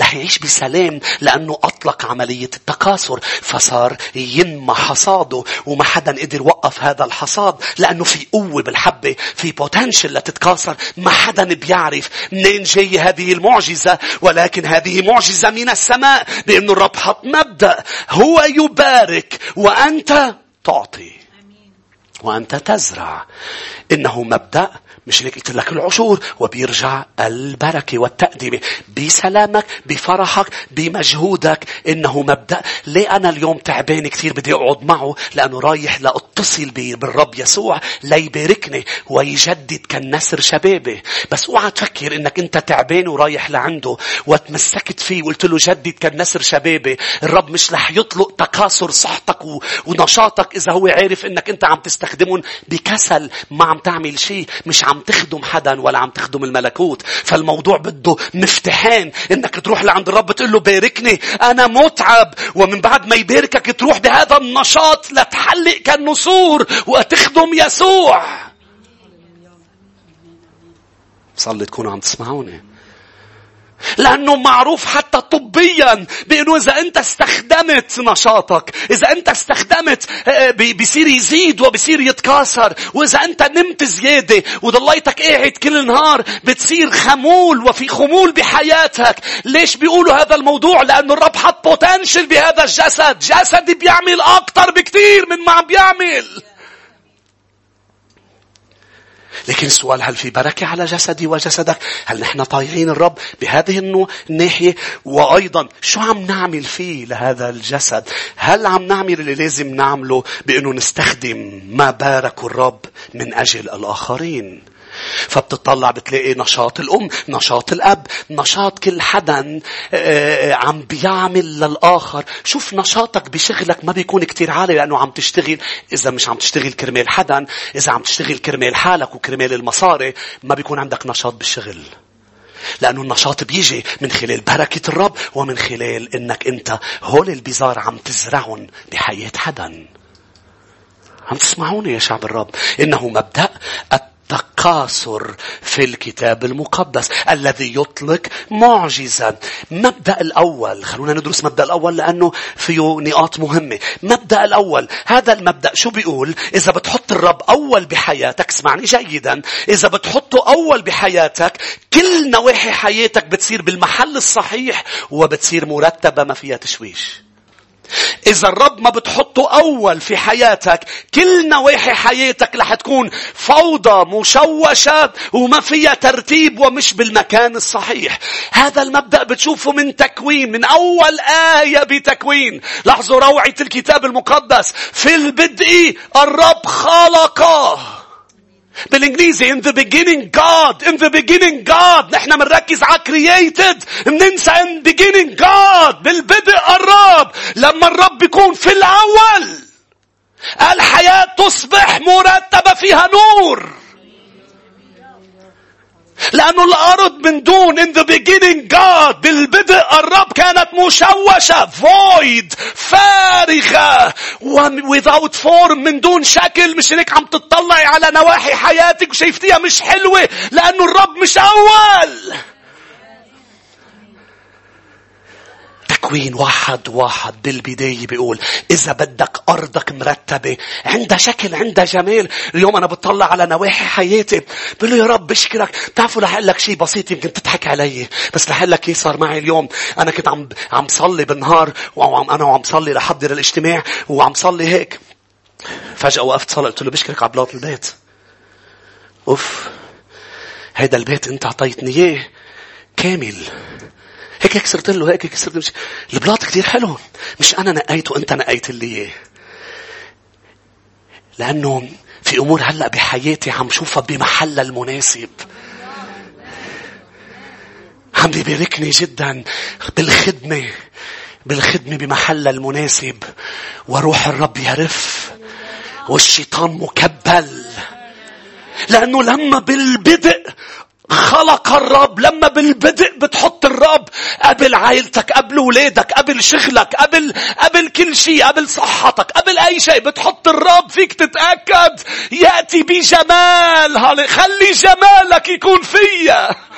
رح يعيش بسلام لأنه أطلق عملية التكاثر. فصار ينمى حصاده وما حدا قدر يوقف هذا الحصاد لأنه في قوة بالحبة في بوتنشل لتتكاثر. ما حدا بيعرف منين جاي هذه المعجزة ولكن هذه معجزة من السماء بأن الرب حط مبدأ هو يبارك وأنت تعطي. وأنت تزرع. إنه مبدأ مش هيك قلت لك العشور وبيرجع البركة والتقدمة بسلامك بفرحك بمجهودك. إنه مبدأ. ليه أنا اليوم تعبان كثير بدي أقعد معه؟ لأنه رايح لأتصل بالرب يسوع ليباركني ويجدد كالنسر شبابي. بس اوعى تفكر إنك أنت تعبان ورايح لعنده وتمسكت فيه وقلت له جدد كالنسر شبابي. الرب مش رح يطلق تكاثر صحتك ونشاطك إذا هو عارف إنك أنت عم تستخدم تستخدمهم بكسل ما عم تعمل شيء مش عم تخدم حدا ولا عم تخدم الملكوت. فالموضوع بده مفتاحين. إنك تروح لعند الرب تقول له باركني أنا متعب. ومن بعد ما يباركك تروح بهذا النشاط لتحلق كالنسور وتخدم يسوع. صلي تكونوا عم تسمعوني. لأنه معروف حتى طبيا بأنه إذا أنت استخدمت نشاطك إذا أنت استخدمت آه، آه، بيصير يزيد وبيصير يتكاثر وإذا أنت نمت زيادة وضليتك قاعد كل نهار بتصير خمول وفي خمول بحياتك ليش بيقولوا هذا الموضوع؟ لأنه الرب حط بوتنشل بهذا الجسد. جسدي بيعمل أكتر بكثير من ما عم بيعمل. لكن السؤال هل في بركة على جسدي وجسدك؟ هل نحن طايعين الرب بهذه الناحية؟ وأيضا شو عم نعمل فيه لهذا الجسد؟ هل عم نعمل اللي لازم نعمله بأنه نستخدم ما بارك الرب من أجل الآخرين؟ فبتطلع بتلاقي نشاط الأم نشاط الأب نشاط كل حدا آه، عم بيعمل للآخر. شوف نشاطك بشغلك ما بيكون كتير عالي لأنه عم تشتغل. إذا مش عم تشتغل كرمال حدا إذا عم تشتغل كرمال حالك وكرمال المصاري ما بيكون عندك نشاط بالشغل. لأنه النشاط بيجي من خلال بركة الرب ومن خلال إنك أنت هول البزار عم تزرعهم بحياة حدا. عم تسمعوني يا شعب الرب؟ إنه مبدأ تكاثر في الكتاب المقدس الذي يطلق معجزا مبدأ الأول خلونا ندرس مبدأ الأول لأنه فيه نقاط مهمة. مبدأ الأول هذا المبدأ شو بيقول؟ إذا بتحط الرب أول بحياتك اسمعني جيدا إذا بتحطه أول بحياتك كل نواحي حياتك بتصير بالمحل الصحيح وبتصير مرتبة ما فيها تشويش. إذا الرب ما بتحطه أول في حياتك كل نواحي حياتك رح تكون فوضى مشوشة وما فيها ترتيب ومش بالمكان الصحيح. هذا المبدأ بتشوفه من تكوين من أول آية بتكوين. لاحظوا روعة الكتاب المقدس. في البدء الرب خلقه. بالإنجليزي in the beginning God in the beginning God. نحن بنركز على created. بننسى in beginning God. بالبدء الرب. لما الرب بيكون في الأول الحياة تصبح مرتبة فيها نور. لأنه الأرض من دون in the beginning God. بالبدء الرب كانت مشوشة void فارغة. without form من دون شكل. مش هيك عم تطلعي على نواحي حياتك وشايفتيها مش حلوة لأنه الرب مش أول تكوين واحد واحد بالبداية بيقول إذا بدك أرضك مرتبة عندها شكل عندها جمال. اليوم أنا بطلع على نواحي حياتي. بقول له يا رب بشكرك. بتعرفوا رح لك شيء بسيط يمكن تضحك علي. بس رح لك إيه صار معي اليوم. أنا كنت عم عم صلي بالنهار وعم أنا وعم صلي لحضر الاجتماع وعم صلي هيك. فجأة وقفت صلي قلت له بشكرك على بلاط البيت. أوف. هيدا البيت أنت أعطيتني إياه. كامل. هيك هيك صرت له هيك هيك صرت مش البلاط كثير حلو. مش أنا نقيته انت نقيت لي اياه لأنه في أمور هلأ بحياتي عم شوفها بمحلها المناسب. عم بيباركني جدا بالخدمة بالخدمة بمحلها المناسب. وروح الرب يرف والشيطان مكبل. لأنه لما بالبدء خلق الرب. لما بالبدء بتحط الرب قبل عائلتك قبل ولادك قبل شغلك قبل قبل كل شيء قبل صحتك قبل أي شيء بتحط الرب فيك تتأكد يأتي بجمال. خلي جمالك يكون فيا.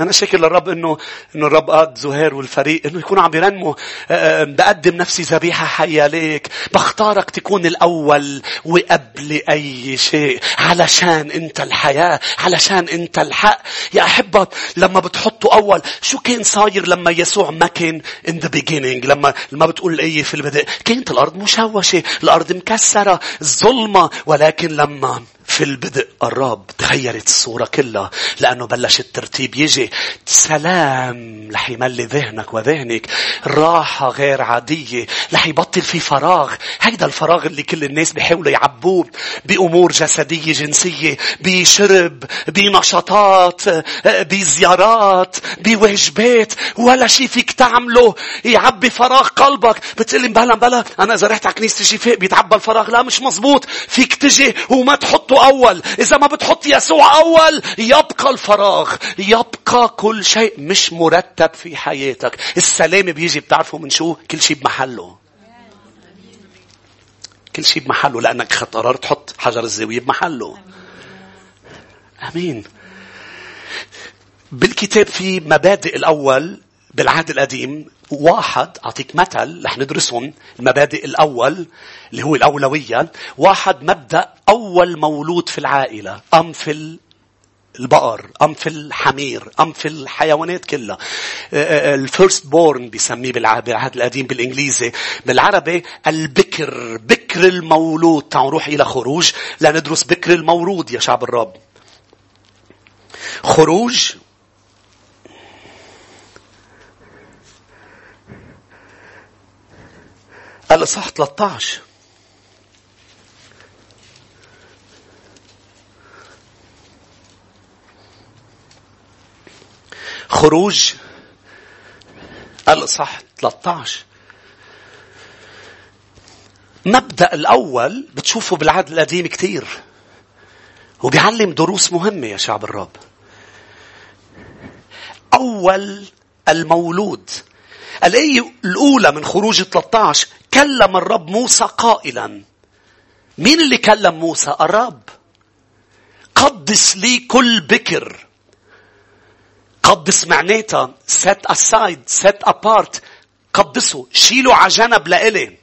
أنا شاكر للرب إنه إنه الرب قاد زهير والفريق إنه يكونوا عم بيرنموا آه، بقدم نفسي ذبيحة حية ليك. بختارك تكون الأول وقبل أي شيء. علشان أنت الحياة. علشان أنت الحق. يا أحبة لما بتحطوا أول شو كان صاير لما يسوع ما كان in the beginning لما لما بتقول الآية في البدء. كانت الأرض مشوشة الأرض مكسرة ظلمة ولكن لما في البدء الرب تغيرت الصورة كلها لأنه بلش الترتيب يجي. سلام! رح يملي ذهنك وذهنك. راحة غير عادية. رح يبطل في فراغ. هيدا الفراغ اللي كل الناس بيحاولوا يعبوه بأمور جسدية جنسية بشرب بنشاطات بزيارات بواجبات ولا شيء فيك تعمله. يعبي فراغ قلبك. بتقلي بلا بلا أنا إذا رحت على كنيسة شفاء بيتعبى الفراغ. لا مش مزبوط. فيك تجي وما تحطه أول. إذا ما بتحط يسوع أول يبقى الفراغ يبقى كل شيء مش مرتب في حياتك. السلام بيجي بتعرفوا من شو؟ كل شيء بمحله. كل شيء بمحله لأنك قررت تحط حجر الزاوية بمحله. أمين. بالكتاب في مبادئ الأول بالعهد القديم واحد أعطيك مثل رح ندرسهم المبادئ الأول اللي هو الأولوية. واحد مبدأ أول مولود في العائلة أم في البقر أم في الحمير أم في الحيوانات كلها. ال first born بيسميه بالعهد القديم بالإنجليزي. بالعربي البكر بكر المولود. تعالوا نروح إلى خروج لندرس بكر المولود يا شعب الرب. خروج الإصحاح 13 خروج. الإصحاح 13 مبدأ الأول بتشوفه بالعهد القديم كثير وبيعلم دروس مهمة يا شعب الرب. أول المولود. الآية الأولى من خروج 13 كلم الرب موسى قائلا. مين اللي كلم موسى؟ الرب. قدس لي كل بكر. قدس معناتها set aside set apart. قدسه شيله على جنب لإلي.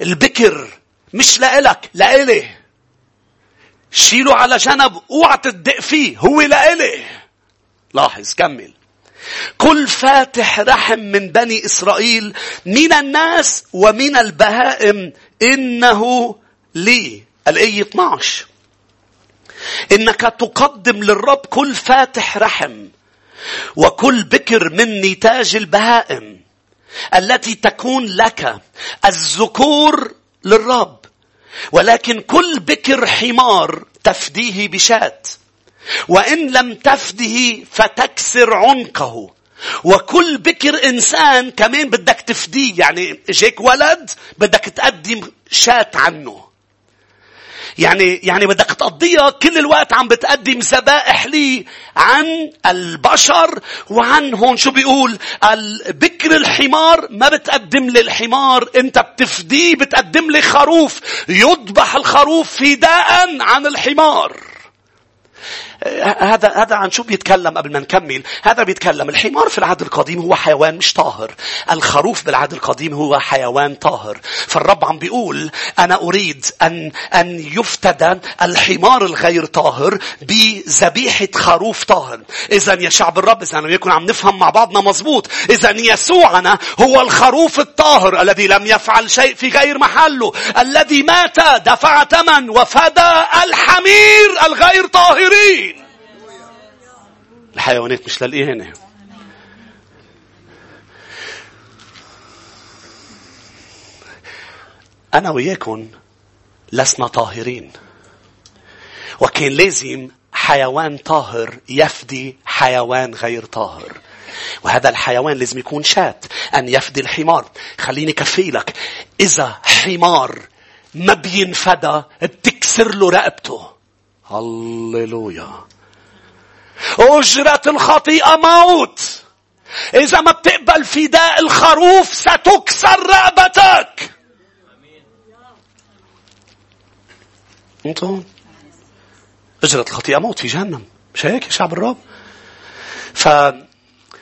البكر مش لإلك لإلي. شيله على جنب اوعى تدق فيه هو لإلي. لاحظ كمل. كل فاتح رحم من بني إسرائيل من الناس ومن البهائم إنه لي. الآية 12 إنك تقدم للرب كل فاتح رحم وكل بكر من نتاج البهائم التي تكون لك الذكور للرب. ولكن كل بكر حمار تفديه بشات. وإن لم تفده فتكسر عنقه. وكل بكر إنسان كمان بدك تفديه يعني جيك ولد بدك تقدم شات عنه. يعني يعني بدك تقضيها كل الوقت عم بتقدم ذبائح لي عن البشر وعن هون شو بيقول؟ البكر الحمار ما بتقدم لي الحمار إنت بتفديه بتقدم لي خروف يذبح الخروف فداء عن الحمار. هذا هذا عن شو بيتكلم قبل ما نكمل؟ هذا بيتكلم الحمار في العهد القديم هو حيوان مش طاهر. الخروف بالعهد القديم هو حيوان طاهر. فالرب عم بيقول أنا أريد أن أن يفتدى الحمار الغير طاهر بذبيحة خروف طاهر. إذا يا شعب الرب إذا يكون عم نفهم مع بعضنا مزبوط إذا يسوعنا هو الخروف الطاهر الذي لم يفعل شيء في غير محله. الذي مات دفع ثمن وفدى الحمير الغير طاهرين. الحيوانات مش للإهانة أنا وياكم لسنا طاهرين. وكان لازم حيوان طاهر يفدي حيوان غير طاهر. وهذا الحيوان لازم يكون شات أن يفدي الحمار. خليني كفي لك إذا حمار ما بينفدى بتكسر له رقبته. هللويا. أجرة الخطيئة موت. إذا ما بتقبل فداء الخروف ستكسر رقبتك. أنتم أجرة الخطيئة موت في جهنم. مش هيك يا شعب الرب؟ ف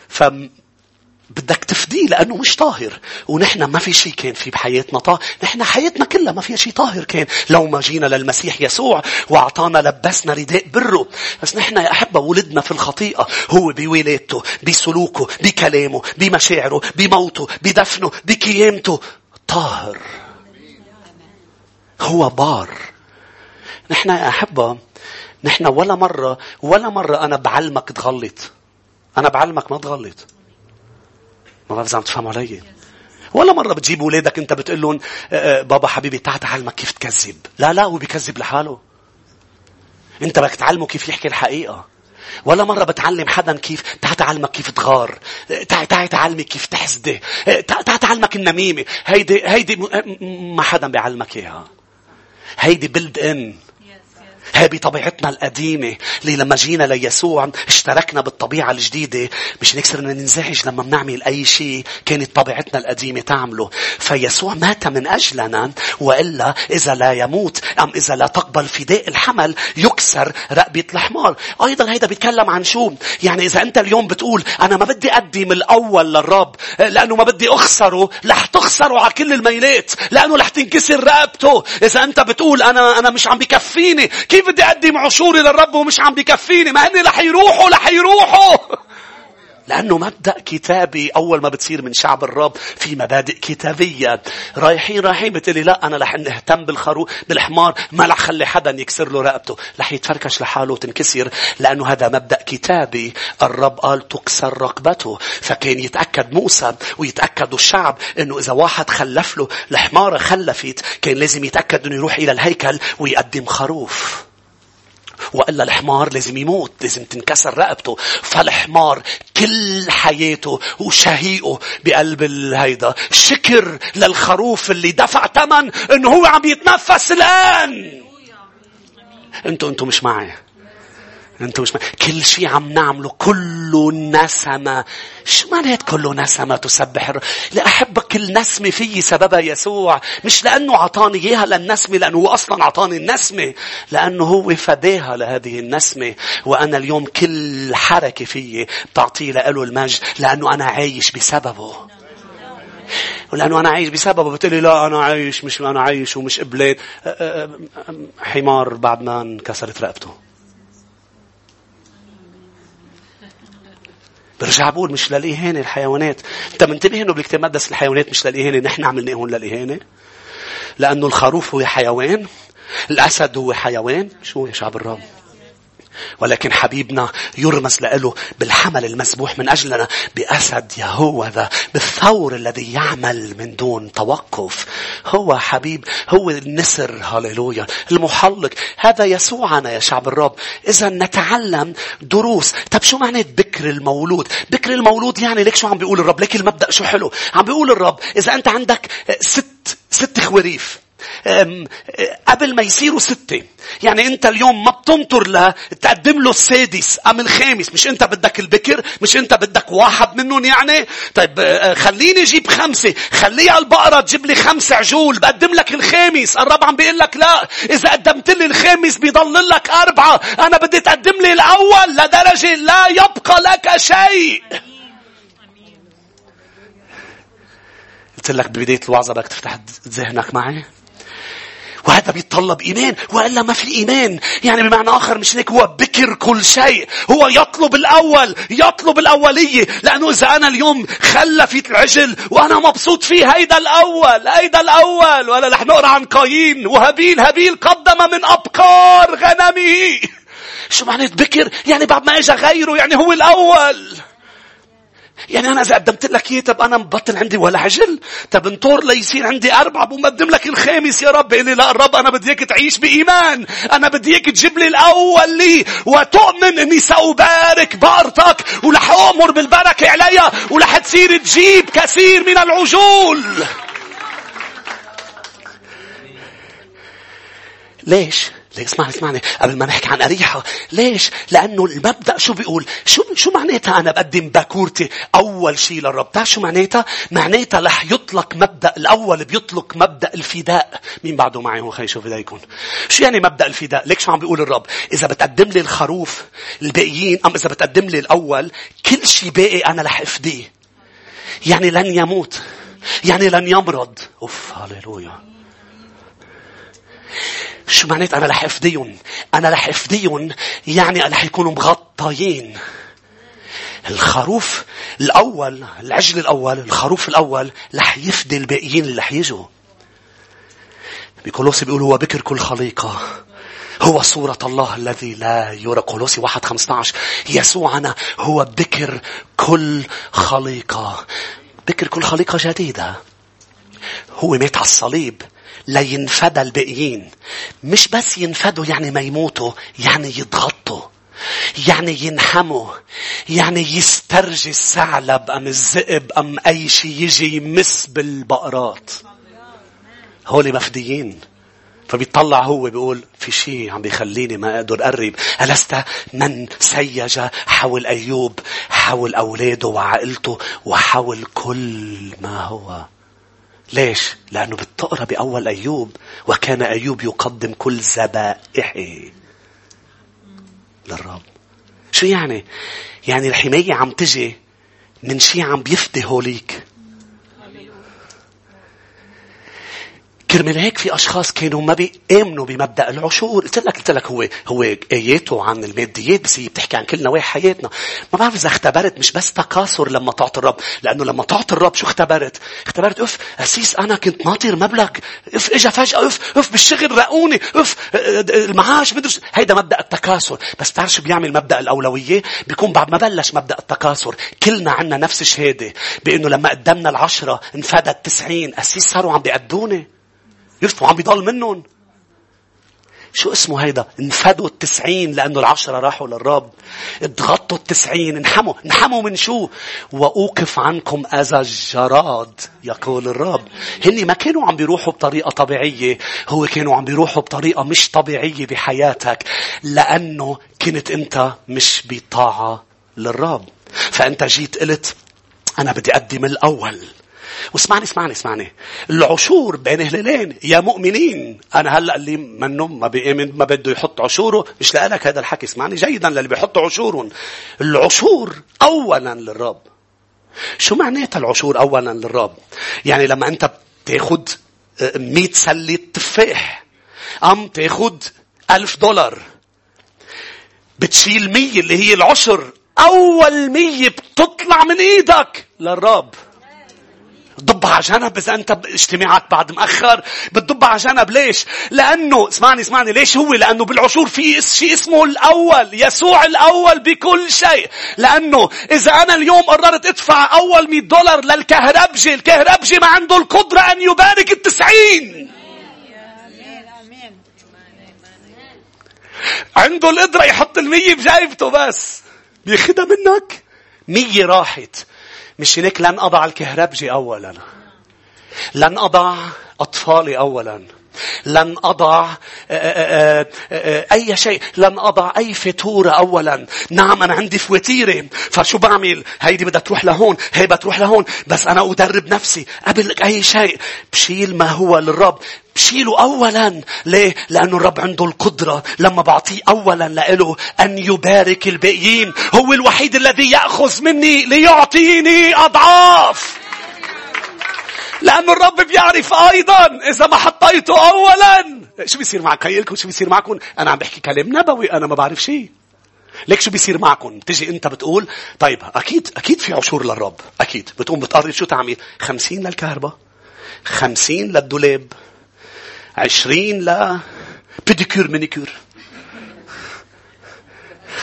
ف بدك تفديه لأنه مش طاهر. ونحن ما في شيء كان في بحياتنا طاهر نحن حياتنا كلها ما فيها شيء طاهر كان. لو ما جينا للمسيح يسوع وأعطانا لبسنا رداء بره. بس نحن يا أحبة ولدنا في الخطيئة. هو بولادته بسلوكه بكلامه بمشاعره بموته بدفنه بقيامته. طاهر. هو بار. نحن يا أحبة نحن ولا مرة ولا مرة أنا بعلمك تغلط. أنا بعلمك ما تغلط. ما بعرف إذا عم تفهم علي. ولا مرة بتجيب أولادك أنت بتقول لهم آه، آه، بابا حبيبي تعال تعلمك كيف تكذب. لا لا هو بيكذب لحاله. أنت بدك تعلمه كيف يحكي الحقيقة. ولا مرة بتعلم حدا كيف تعال تعلمك كيف تغار. تعال تعال تعلمك كيف تحسدي. تعال تعلمك النميمة. هيدي هيدي ما حدا بيعلمك إياها. هيدي بلد ان هي بطبيعتنا القديمة. اللي لما جينا ليسوع اشتركنا بالطبيعة الجديدة. مش نكسر ننزعج لما بنعمل أي شيء كانت طبيعتنا القديمة تعمله. فيسوع مات من أجلنا وإلا إذا لا يموت أم إذا لا تقبل فداء الحمل يكسر رقبة الحمار. أيضا هيدا بيتكلم عن شو؟ يعني إذا أنت اليوم بتقول أنا ما بدي أقدم الأول للرب لأنه ما بدي أخسره رح تخسره على كل الميلات لأنه رح تنكسر رقبته. إذا أنت بتقول أنا أنا مش عم بكفيني كيف كيف بدي أقدم عشوري للرب ومش عم بكفيني؟ ما هن رح يروحوا رح يروحوا. لأنه مبدأ كتابي أول ما بتصير من شعب الرب في مبادئ كتابية. رايحين رايحين. بتقولي لا أنا رح نهتم بالخروف بالحمار. ما رح خلي حدا يكسر له رقبته. رح يتفركش لحاله وتنكسر. لأنه هذا مبدأ كتابي. الرب قال تكسر رقبته. فكان يتأكد موسى ويتأكدوا الشعب أنه إذا واحد خلف له الحمارة خلفت كان لازم يتأكد أنه يروح إلى الهيكل ويقدم خروف. وإلا الحمار لازم يموت لازم تنكسر رقبته. فالحمار كل حياته وشهيقه بقلب الهيدا. شكر للخروف اللي دفع ثمن إنه هو عم يتنفس الآن. أنتوا أنتوا مش معي. أنتوا مش كل شيء عم نعمله كله نسمة. شو معنات كله نسمة تسبح الرب لأحبك كل نسمة فيي سببها يسوع. مش لأنه عطاني إياها للنسمة لأنه هو أصلا عطاني النسمة. لأنه هو فداها لهذه النسمة. وأنا اليوم كل حركة فيي بتعطيه له المجد لأنه أنا عايش بسببه. ولأنه أنا عايش بسببه. بتقولي لا أنا عايش مش أنا عايش ومش قبلت حمار بعد ما انكسرت رقبته. برجع بقول مش للإهانة الحيوانات. أنت منتبه إنه بالكتاب المقدس الحيوانات مش للإهانة، نحن عملنا هون للإهانة. لأنه الخروف هو حيوان، الأسد هو حيوان، شو يا شعب الرب؟ ولكن حبيبنا يرمز له بالحمل المسبوح من أجلنا بأسد يهوذا بالثور الذي يعمل من دون توقف. هو حبيب هو النسر هاليلويا المحلق. هذا يسوعنا يا شعب الرب. إذا نتعلم دروس. طب شو معنى بكر المولود؟ بكر المولود يعني ليك شو عم بيقول الرب؟ ليك المبدأ شو حلو؟ عم بيقول الرب إذا أنت عندك ست ست خواريف. قبل ما يصيروا ستة. يعني انت اليوم ما بتنطر له تقدم له السادس أم الخامس. مش انت بدك البكر مش انت بدك واحد منهم يعني؟ طيب آه، خليني أجيب خمسة. خليها البقرة تجيب لي خمس عجول. بقدم لك الخامس. الرب عم بيقول لك لا. إذا قدمت لي الخامس بيضل لك أربعة. أنا بدي تقدم لي الأول لدرجة لا يبقى لك شيء. قلت لك ببداية الوعظة بدك تفتح ذهنك معي؟ وهذا بيتطلب إيمان وإلا ما في إيمان. يعني بمعنى آخر مش هيك هو بكر كل شيء. هو يطلب الأول يطلب الأولية. لأنه إذا أنا اليوم خلفت العجل وأنا مبسوط فيه هيدا الأول هيدا الأول. ولا رح نقرأ عن قايين وهابيل هابيل قدم من أبقار غنمه. شو معنى بكر؟ يعني بعد ما اجى غيره يعني هو الأول. يعني أنا إذا قدمت لك إياه طب أنا مبطل عندي ولا عجل؟ طب انطر ليصير عندي أربعة بقدم لك الخامس يا رب. إلي لا الرب أنا بدي إياك تعيش بإيمان. أنا بدي إياك تجيب لي الأول لي وتؤمن إني سأبارك بارتك ولح أؤمر بالبركة عليها ولح تصير تجيب كثير من العجول. ليش؟ ليه اسمعني اسمعني. قبل ما نحكي عن أريحة ليش؟ لأنه المبدأ شو بيقول؟ شو شو معناتها أنا بقدم باكورتي أول شيء للرب؟ تعرف شو معناتها؟ معناتها رح يطلق مبدأ الأول بيطلق مبدأ الفداء. مين بعده معي هو خلي شوف ايديكم شو يعني مبدأ الفداء؟ ليك شو عم بيقول الرب؟ إذا بتقدم لي الخروف الباقيين أم إذا بتقدم لي الأول كل شيء باقي أنا رح أفديه. يعني لن يموت. يعني لن يمرض. أوف هاليلويا شو معنات أنا رح أفديهم؟ أنا رح أفديهم. يعني رح يكونوا مغطيين. الخروف الأول العجل الأول الخروف الأول رح يفدي الباقيين اللي رح يجوا. بكولوسي بيقول هو بكر كل خليقة. هو صورة الله الذي لا يرى واحد خمسة عشر يسوعنا هو بكر كل خليقة. بكر كل خليقة جديدة. هو مات على الصليب. لينفدى الباقيين. مش بس ينفدوا يعني ما يموتوا يعني يضغطوا يعني ينحموا يعني يسترجي الثعلب أم الذئب أم أي شيء يجي يمس بالبقرات. هولي مفديين. فبيطلع هو بيقول في شيء عم بيخليني ما أقدر أقرب. ألست من سيج حول أيوب حول أولاده وعائلته وحول كل ما هو؟ ليش؟ لأنه بتقرأ بأول أيوب وكان أيوب يقدم كل ذبائحه للرب شو يعني؟ يعني الحماية عم تجي من شيء عم بيفدي هوليك كرمال هيك في أشخاص كانوا ما بيامنوا بمبدأ العشور. قلت لك قلت لك هو هو آياته عن الماديات بس هي بتحكي عن كل نواحي حياتنا. ما بعرف إذا اختبرت مش بس تكاثر لما تعطي الرب لأنه لما تعطي الرب شو اختبرت؟ اختبرت اف أسيس أنا كنت ناطر مبلغ. اف اجى فجأة اف اف بالشغل رقوني اف المعاش مدري هيدا مبدأ التكاثر. بس بتعرف شو بيعمل مبدأ الأولوية؟ بيكون بعد ما بلش مبدأ التكاثر كلنا عنا نفس الشهادة بأنه لما قدمنا العشرة انفدت تسعين. أسيس صاروا عم بيقدوني. يرفعوا عم بيضل منهم. شو اسمه هيدا؟ انفدوا التسعين لأنه العشرة راحوا للرب. اتغطوا التسعين. انحموا. انحموا من شو؟ وأوقف عنكم أذى الجراد يقول الرب. هني ما كانوا عم بيروحوا بطريقة طبيعية. هو كانوا عم بيروحوا بطريقة مش طبيعية بحياتك. لأنه كنت أنت مش بطاعة للرب. فأنت جيت قلت أنا بدي أقدم الأول. واسمعني اسمعني اسمعني. العشور بين هلالين يا مؤمنين. أنا هلأ اللي منه ما بيؤمن ما بده يحط عشوره مش لك هذا الحكي. اسمعني جيدا للي بيحطوا عشورهم. العشور اولا للرب. شو معناتها العشور اولا للرب؟ يعني لما أنت بتاخد آه، مئة سلة تفاح أم تاخد ألف دولار بتشيل مية اللي هي العشر أول مية بتطلع من إيدك للرب. ضبها على جنب إذا أنت اجتماعك بعد مأخر بتضبها على جنب. ليش؟ لأنه اسمعني اسمعني ليش هو؟ لأنه بالعشور في شيء اسمه الأول يسوع الأول بكل شيء. لأنه إذا أنا اليوم قررت أدفع أول 100 دولار للكهربجي الكهربجي ما عنده القدرة أن يبارك التسعين. عنده القدرة يحط المية بجايبته بس. بياخدها منك. مية راحت. مش هيك لن أضع الكهربجي أولا. لن أضع أطفالي أولا. لن أضع آه، آه، آه، أي شيء. لن أضع أي فاتورة أولا. نعم أنا عندي فواتيرة فشو بعمل؟ هيدي بدها تروح لهون هي بدها تروح لهون. بس أنا أدرب نفسي. قبل أي شيء. بشيل ما هو للرب. بشيله أولا. ليه؟ لأنه الرب عنده القدرة. لما بعطيه أولا لإله أن يبارك الباقيين. هو الوحيد الذي يأخذ مني ليعطيني أضعاف. لأنه الرب بيعرف أيضا. إذا ما حطيته أولا. شو بيصير معك هي شو بيصير معكم؟ أنا عم بحكي كلام نبوي. أنا ما بعرف شيء. ليك شو بيصير معكم؟ تجي أنت بتقول طيب أكيد أكيد في عشور للرب. أكيد. بتقوم بتقرر شو تعمل؟ خمسين للكهرباء. خمسين للدولاب. عشرين ل بيديكور مينيكور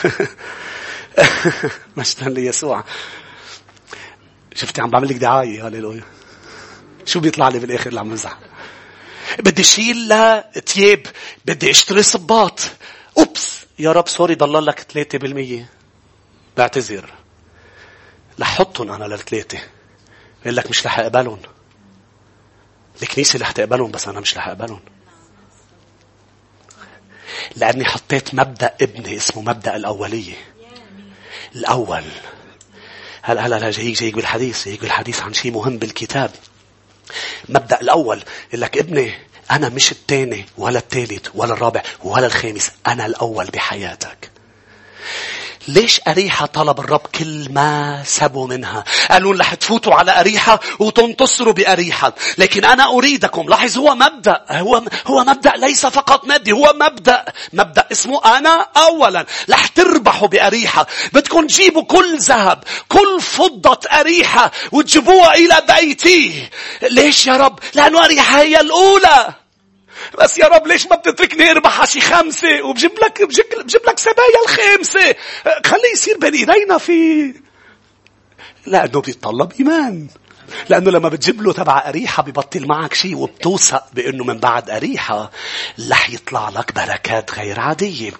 مجدا ليسوع شفتي عم بعمل لك دعاية؟ هاليلويا شو بيطلع لي بالآخر اللي عم بمزح بدي شيل لتياب بدي اشتري صباط. أوبس! يا رب سوري ضل لك 3% بعتذر. لحطهم أنا للثلاثة. بقول لك مش رح أقبلهم. الكنيسة رح تقبلهم بس أنا مش رح أقبلهم. لأني حطيت مبدأ ابني اسمه مبدأ الأولية. الأول. هلا هلا هلا جايك بالحديث جايك بالحديث عن شيء مهم بالكتاب. مبدأ الأول يقول لك ابني أنا مش الثاني ولا الثالث ولا الرابع ولا الخامس أنا الأول بحياتك. ليش أريحة طلب الرب كل ما سبوا منها؟ قالوا رح تفوتوا على أريحة وتنتصروا بأريحة. لكن أنا أريدكم. لاحظ هو مبدأ. هو, هو مبدأ ليس فقط مادي هو مبدأ. مبدأ اسمه أنا أولا. رح تربحوا بأريحة. بدكم تجيبوا كل ذهب كل فضة أريحة وتجيبوها إلى بيتي. ليش يا رب؟ لأنه أريحة هي الأولى. بس يا رب ليش ما بتتركني اربح شي خمسة؟ وبجيب لك بجيب, لك سبايا الخامسة. خليه يصير بين ايدينا في لأنه بيتطلب إيمان. لأنه لما بتجيب له تبع أريحة ببطل معك شيء وبتوثق بأنه من بعد أريحة رح يطلع لك بركات غير عادية.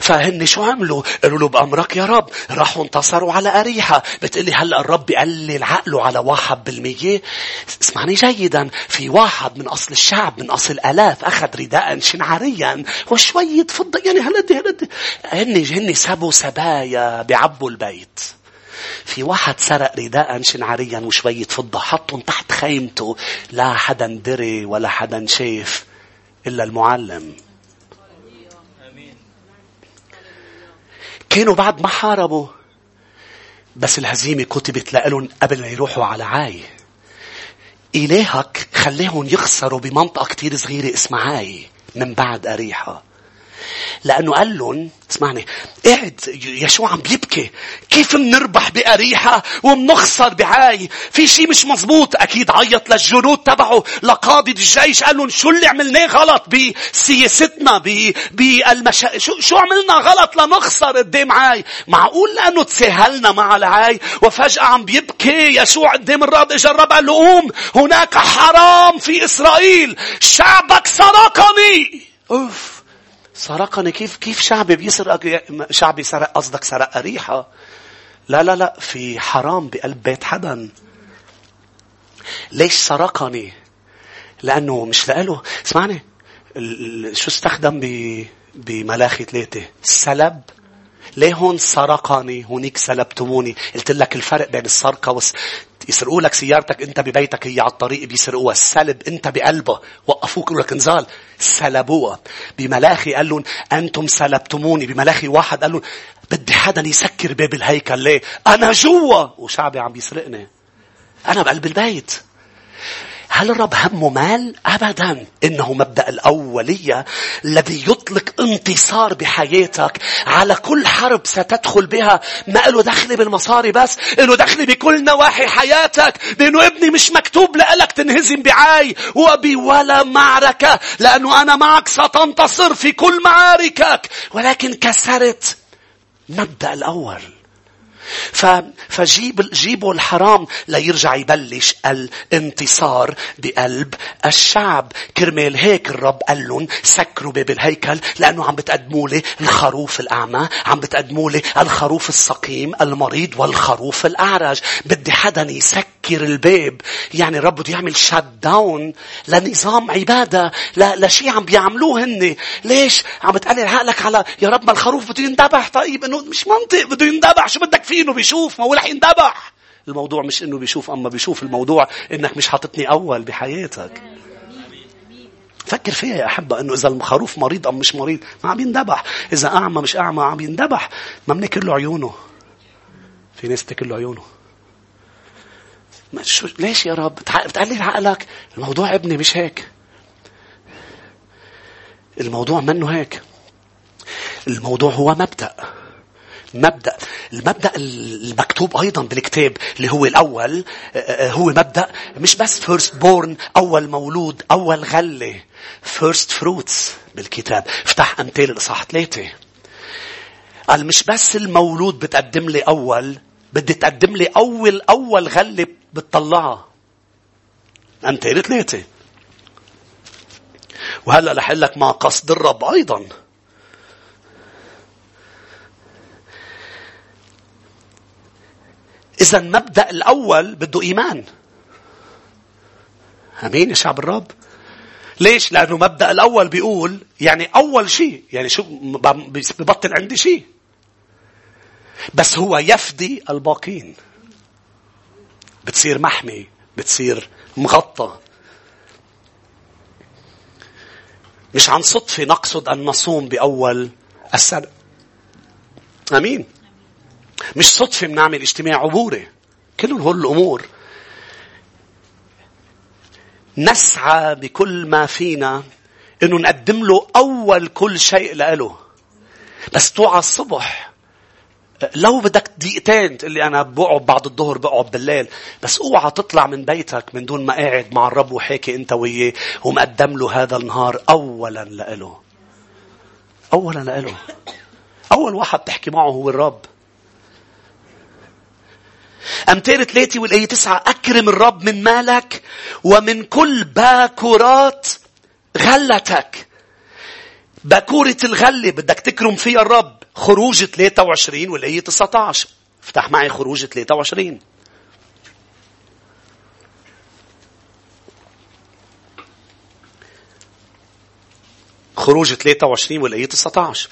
فهن شو عملوا؟ قالوا له بأمرك يا رب راحوا انتصروا على أريحة بتقلي هلأ الرب بيقلل عقله على واحد بالمية اسمعني جيدا في واحد من أصل الشعب من أصل ألاف أخذ رداء شنعاريا وشوية فضة يعني هلدي هلدي هن هن سبوا سبايا بعبوا البيت في واحد سرق رداء شنعريا وشوية فضة حطهم تحت خيمته لا حدا دري ولا حدا شاف إلا المعلم. كانوا بعد ما حاربوا بس الهزيمة كتبت لهم قبل ما يروحوا على عاي. إلهك خليهم يخسروا بمنطقة كتير صغيرة اسمها عاي من بعد أريحة. لأنه قال لهم اسمعني قاعد يشوع عم بيبكي كيف بنربح بأريحة وبنخسر بعاي؟ في شيء مش مزبوط أكيد عيط للجنود تبعه لقاضي الجيش قال لهم شو اللي عملناه غلط بسياستنا بالمشا... شو, شو عملنا غلط لنخسر قدام عاي؟ معقول لأنه تساهلنا مع العاي؟ وفجأة عم بيبكي يشوع قدام الرب اجى الرب قال له قوم هناك حرام في إسرائيل شعبك سرقني. أوف. سرقني. كيف كيف شعبي بيسرق؟ شعبي سرق قصدك سرق أريحة لا لا لا في حرام بقلب بيت حدا ليش سرقني؟ لأنه مش لقاله اسمعني شو استخدم بملاخي ثلاثة سلب. ليه هون سرقني؟ هونيك سلبتموني. قلت لك الفرق بين السرقة والس... يسرقوا لك سيارتك انت ببيتك هي على الطريق بيسرقوها. السلب انت بقلبه وقفوك يقول لك انزال. سلبوها بملاخي قال لهم أنتم سلبتموني. بملاخي واحد قال لهم بدي حدا يسكر باب الهيكل. ليه؟ أنا جوا! وشعبي عم بيسرقني. أنا بقلب البيت. هل الرب همه مال؟ أبدا. إنه مبدأ الأولية الذي يطلق انتصار بحياتك. على كل حرب ستدخل بها. ما له دخل بالمصاري بس. له دخل بكل نواحي حياتك. لأنه ابني مش مكتوب لك تنهزم بعاي وبي ولا معركة. لأنه أنا معك ستنتصر في كل معاركك. ولكن كسرت مبدأ الأول. فجيب جيبوا الحرام ليرجع يبلش الانتصار بقلب الشعب. كرمال هيك الرب قال لهم سكروا باب الهيكل لأنه عم بتقدموا لي الخروف الأعمى عم بتقدموا لي الخروف السقيم المريض والخروف الأعرج. بدي حدا يسكر الباب. يعني الرب بده يعمل شات داون لنظام عبادة لشيء عم بيعملوه هن ليش؟ عم بتقلل عقلك على يا رب ما الخروف بده يندبح طيب إنه مش منطق بده يندبح شو بدك فيه؟ إنه بيشوف ما هو رح يندبح الموضوع مش إنه بيشوف أما بيشوف الموضوع إنك مش حاططني أول بحياتك. فكر فيها يا أحبة أنه إذا الخروف مريض أم مش مريض ما عم يندبح. إذا أعمى مش أعمى عم يندبح. ما بنكر له عيونه. في ناس تكر له عيونه. شو ليش يا رب؟ بتقلل عقلك. الموضوع ابني مش هيك. الموضوع منه هيك. الموضوع هو مبدأ. مبدأ. المبدأ المكتوب أيضا بالكتاب اللي هو الأول آه، آه، هو مبدأ مش بس first born أول مولود أول غلة. First fruits بالكتاب. افتح أمثال الإصحاح ثلاثة قال مش بس المولود بتقدم لي أول بدي تقدم لي أول أول غلة بتطلعها. أمثال ثلاثة. وهلأ رح لك مع قصد الرب أيضا. إذا المبدأ الأول بده إيمان. أمين يا شعب الرب. ليش؟ لأنه مبدأ الأول بيقول يعني أول شيء يعني شو ببطل عندي شيء. بس هو يفدي الباقين. بتصير محمي بتصير مغطى مش عن صدفة نقصد أن نصوم بأول السنة أمين مش صدفة بنعمل اجتماع عبوري. كل هول الأمور. نسعى بكل ما فينا إنه نقدم له أول كل شيء له بس توعى الصبح. لو بدك دقيقتين تقول لي أنا بقعد بعد الظهر بقعد بالليل. بس اوعى تطلع من بيتك من دون ما قاعد مع الرب وحاكي أنت وياه ومقدم له هذا النهار أولا لإله. أولا لإله. أول واحد تحكي معه هو الرب. أمثال ثلاثة والآية تسعة أكرم الرب من مالك ومن كل باكورات غلتك. باكورة الغلة بدك تكرم فيها الرب. خروج 23 والآية 19 افتح معي خروج 23 خروج 23 والآية 19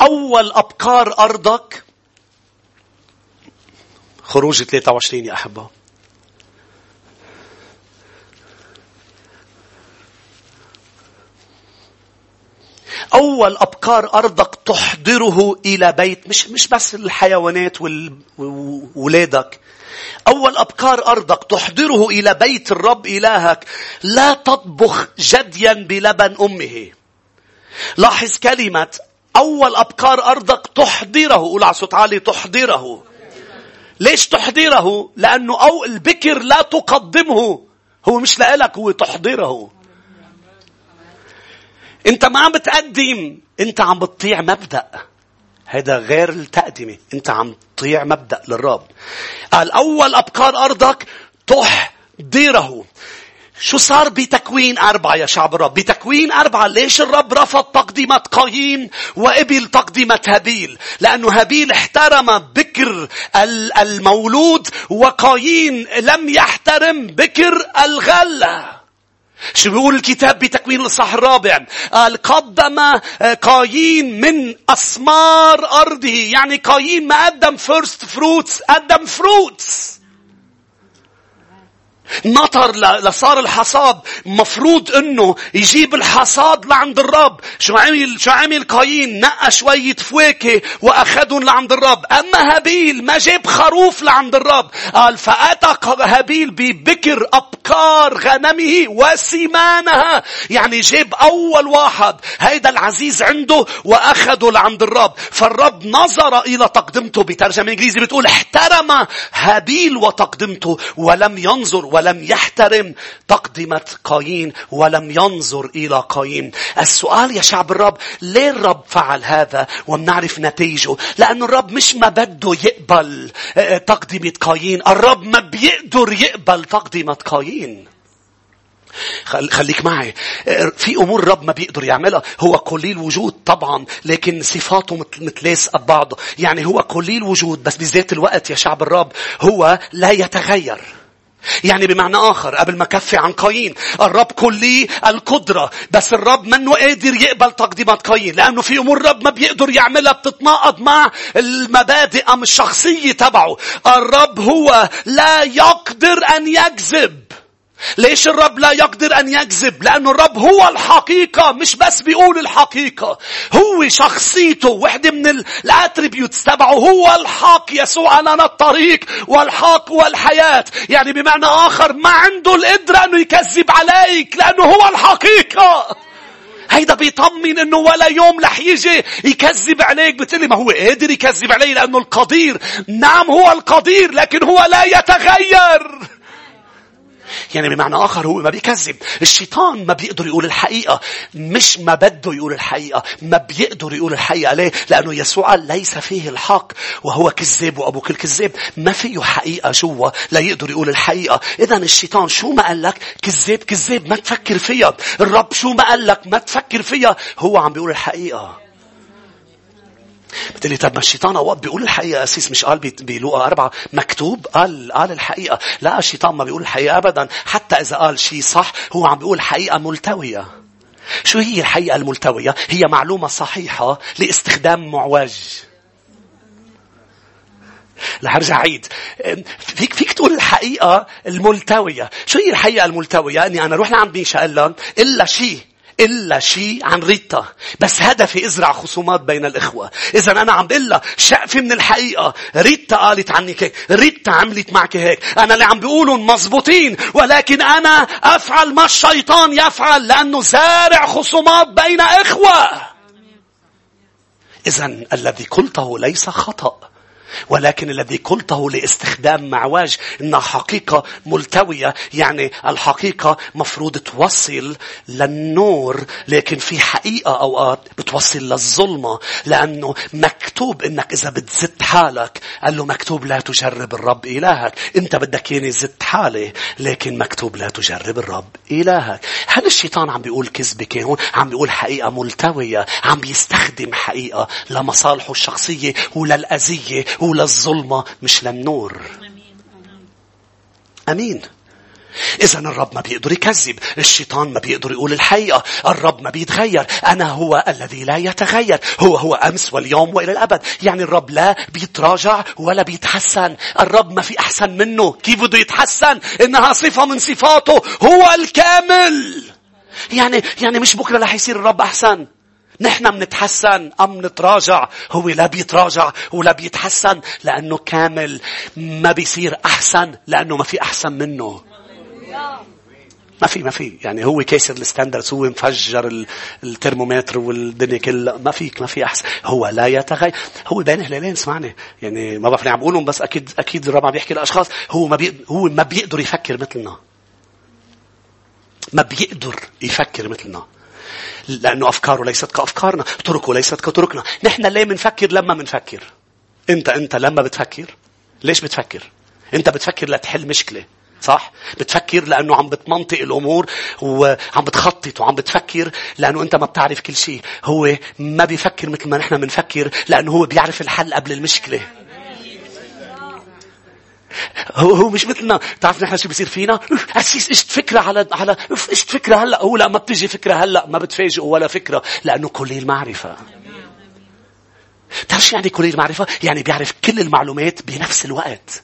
أول أبكار أرضك خروج 23 يا أحبة. أول أبكار أرضك تحضره إلى بيت مش مش بس الحيوانات وولادك. أول أبكار أرضك تحضره إلى بيت الرب إلهك. لا تطبخ جديا بلبن أمه. لاحظ كلمة أول أبكار أرضك تحضره قول على صوت عالي تحضره. ليش تحضره؟ لأنه أو البكر لا تقدمه. هو مش لك هو تحضره أنت ما عم بتقدم أنت عم بتطيع مبدأ. هذا غير التقدمة. أنت عم تطيع مبدأ للرب. قال أول أبكار أرضك تحضره شو صار بتكوين أربعة يا شعب الرب؟ بتكوين أربعة ليش الرب رفض تقدمة قايين وقبل تقدمة هابيل؟ لأنه هابيل احترم بكر المولود وقايين لم يحترم بكر الغلة. شو بيقول الكتاب بتكوين الإصحاح الرابع؟ قال قدم آه، قايين من أسمار أرضه، يعني قايين ما قدم first fruits، قدم fruits. نطر لصار الحصاد مفروض إنه يجيب الحصاد لعند الرب. شو عمل شو عمل قايين؟ نقى شوية فواكه وأخذهم لعند الرب. أما هابيل ما جاب خروف لعند الرب. قال فاتى هابيل ببكر ابكار غنمه وسمانها يعني جاب أول واحد. هيدا العزيز عنده وأخذه لعند الرب. فالرب نظر إلى تقدمته بترجمة انجليزي بتقول احترم هابيل وتقدمته ولم ينظر ولم يحترم تقدمة قايين ولم ينظر إلى قايين. السؤال يا شعب الرب ليه الرب فعل هذا ومنعرف نتيجه؟ لأن الرب مش ما بده يقبل آه، تقدمة قايين. الرب ما بيقدر يقبل تقدمة قايين. خليك معي. آه، في أمور الرب ما بيقدر يعملها. هو قليل وجود طبعا لكن صفاته متلاصقه ببعضه يعني هو قليل وجود بس بذات الوقت يا شعب الرب هو لا يتغير. يعني بمعنى آخر قبل ما كفي عن قايين. الرب كلي القدرة بس الرب منه قادر يقبل تقديمات قايين؟ لأنه في أمور الرب ما بيقدر يعملها بتتناقض مع المبادئ أم الشخصية تبعه. الرب هو لا يقدر أن يكذب. ليش الرب لا يقدر أن يكذب؟ لأنه الرب هو الحقيقة مش بس بيقول الحقيقة. هو شخصيته وحدة من الأتريبيوتس تبعه هو الحق يسوع أنا الطريق والحق والحياة. يعني بمعنى آخر ما عنده القدرة أنه يكذب عليك لأنه هو الحقيقة. هيدا بيطمن إنه ولا يوم رح يجي يكذب عليك بتقولي ما هو قادر يكذب علي لأنه القدير نعم هو القدير لكن هو لا يتغير يعني بمعنى آخر هو ما بيكذب. الشيطان ما بيقدر يقول الحقيقة. مش ما بده يقول الحقيقة ما بيقدر يقول الحقيقة. ليه؟ لأنه يسوع ليس فيه الحق وهو كذاب وأبو كل كذاب. ما فيه حقيقة جوا لا يقدر يقول الحقيقة. إذا الشيطان شو ما قال لك؟ كذاب كذاب ما تفكر فيها. الرب شو ما قال لك؟ ما تفكر فيها. هو عم بيقول الحقيقة. بتقولي طب ما الشيطان اوقات بيقول الحقيقة أسيس مش قال بلوقا أربعة. مكتوب قال قال الحقيقة. لا الشيطان ما بيقول الحقيقة ابدا. حتى إذا قال شيء صح هو عم بيقول حقيقة ملتوية. شو هي الحقيقة الملتوية؟ هي معلومة صحيحة لاستخدام معوج. رح ارجع عيد. فيك فيك تقول الحقيقة الملتوية. شو هي الحقيقة الملتوية؟ إني أنا أروح لعند مين شقلن إلا شيء إلا شيء عن ريتا. بس هدفي إزرع خصومات بين الإخوة. إذا أنا عم بقول شقفة من الحقيقة. ريتا قالت عنك هيك ريتا عملت معك هيك. أنا اللي عم بقولهم مزبوطين ولكن أنا أفعل ما الشيطان يفعل. لأنه زارع خصومات بين إخوة. إذا الذي قلته ليس خطأ. ولكن الذي قلته لاستخدام معواج انها حقيقة ملتوية يعني الحقيقة مفروض توصل للنور لكن في حقيقة أوقات بتوصل للظلمة لأنه مكتوب إنك إذا بتزت حالك قال له مكتوب لا تجرب الرب إلهك. أنت بدك ياني زت حالي لكن مكتوب لا تجرب الرب إلهك. هل الشيطان عم بيقول كذبة هون؟ عم بيقول حقيقة ملتوية عم بيستخدم حقيقة لمصالحه الشخصية وللأذية وللظلمة مش للنور. أمين. إذا الرب ما بيقدر يكذب الشيطان ما بيقدر يقول الحقيقة. الرب ما بيتغير. أنا هو الذي لا يتغير. هو هو أمس واليوم وإلى الأبد. يعني الرب لا بيتراجع ولا بيتحسن. الرب ما في أحسن منه. كيف بده يتحسن؟ إنها صفة من صفاته. هو الكامل. يعني يعني مش بكرة رح يصير الرب أحسن. نحن منتحسن أم نتراجع؟ هو لا بيتراجع ولا بيتحسن لأنه كامل ما بيصير أحسن لأنه ما في أحسن منه. ما في ما في. يعني هو كيسر ال standards هو مفجر الترمومتر والدنيا كلها. ما فيك ما في أحسن. هو لا يتغير. هو بين هلالين اسمعني. يعني ما بعرف عم بقولهم بس أكيد أكيد الرب عم بيحكي لأشخاص. هو ما بي هو ما بيقدر يفكر مثلنا. ما بيقدر يفكر مثلنا. لأنه أفكاره ليست كأفكارنا طرقه ليست كطرقنا نحن ليه منفكر لما منفكر أنت أنت لما بتفكر ليش بتفكر أنت بتفكر لتحل مشكلة صح؟ بتفكر لأنه عم بتمنطق الأمور وعم بتخطط وعم بتفكر لأنه أنت ما بتعرف كل شيء. هو ما بيفكر مثل ما نحن بنفكر لأنه هو بيعرف الحل قبل المشكلة. هو هو مش مثلنا. تعرف نحن شو بيصير فينا؟ اسيس إيش فكرة على على إيش فكرة هلا؟ هو لا ما بتجي فكرة هلا ما بتفاجئ ولا فكرة لأنه كلية المعرفة. تعرف شو يعني كلية المعرفة؟ يعني بيعرف كل المعلومات بنفس الوقت.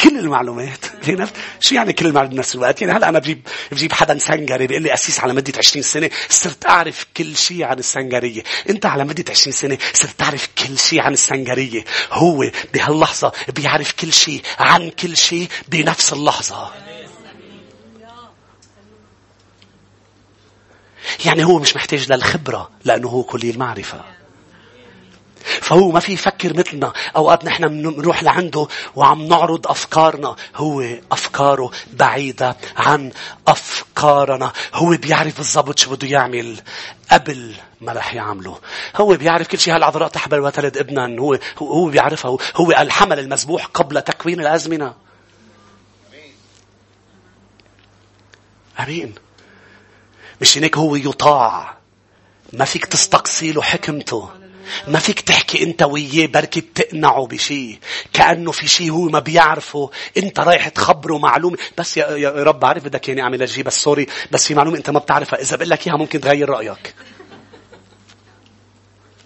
كل المعلومات. نفس شو يعني كل المعلومات بنفس الوقت؟ يعني هلا أنا بجيب بجيب حدا سنجري بيقول لي أسيس على مدة 20 سنة صرت أعرف كل شيء عن السنجريه أنت على مدة 20 سنة صرت تعرف كل شيء عن السنجريه هو بهاللحظة بيعرف كل شيء عن كل شيء بنفس اللحظة. يعني هو مش محتاج للخبرة لأنه هو كلي المعرفة. فهو ما في يفكر مثلنا. أوقات نحن بنروح لعنده وعم نعرض أفكارنا. هو أفكاره بعيدة عن أفكارنا. هو بيعرف بالضبط شو بده يعمل قبل ما رح يعمله. هو بيعرف كل شيء هالعذراء تحبل وتلد ابنا هو هو بيعرفها. هو الحمل المذبوح قبل تكوين الأزمنة. أمين. مش هيك هو يطاع. ما فيك تستقصي له حكمته. ما فيك تحكي انت وياه بركي بتقنعه بشيء كأنه في شيء هو ما بيعرفه. انت رايح تخبره معلومة. بس يا, يا رب بعرف بدك يعني أعمل أجي بس سوري بس في معلومة انت ما بتعرفها. إذا بقول لك إياها ممكن تغير رأيك.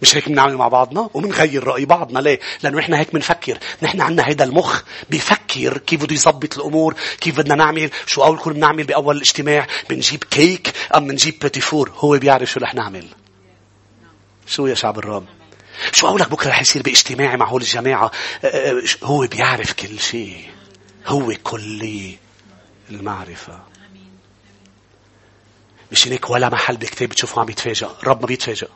مش هيك بنعمل مع بعضنا؟ وبنغير رأي بعضنا. ليه؟ لأنه إحنا هيك بنفكر. نحن عندنا هيدا المخ بيفكر كيف بده يظبط الأمور، كيف بدنا نعمل، شو أول كل بنعمل بأول الاجتماع، بنجيب كيك أم بنجيب بيتي فور، هو بيعرف شو رح نعمل. شو يا شعب الرب شو أقولك بكرة رح يصير باجتماعي مع هول الجماعة؟ أه، أه، هو بيعرف كل شيء. هو كلي المعرفة. مش هيك ولا محل بكتاب بتشوفه عم يتفاجأ. الرب ما بيتفاجأ.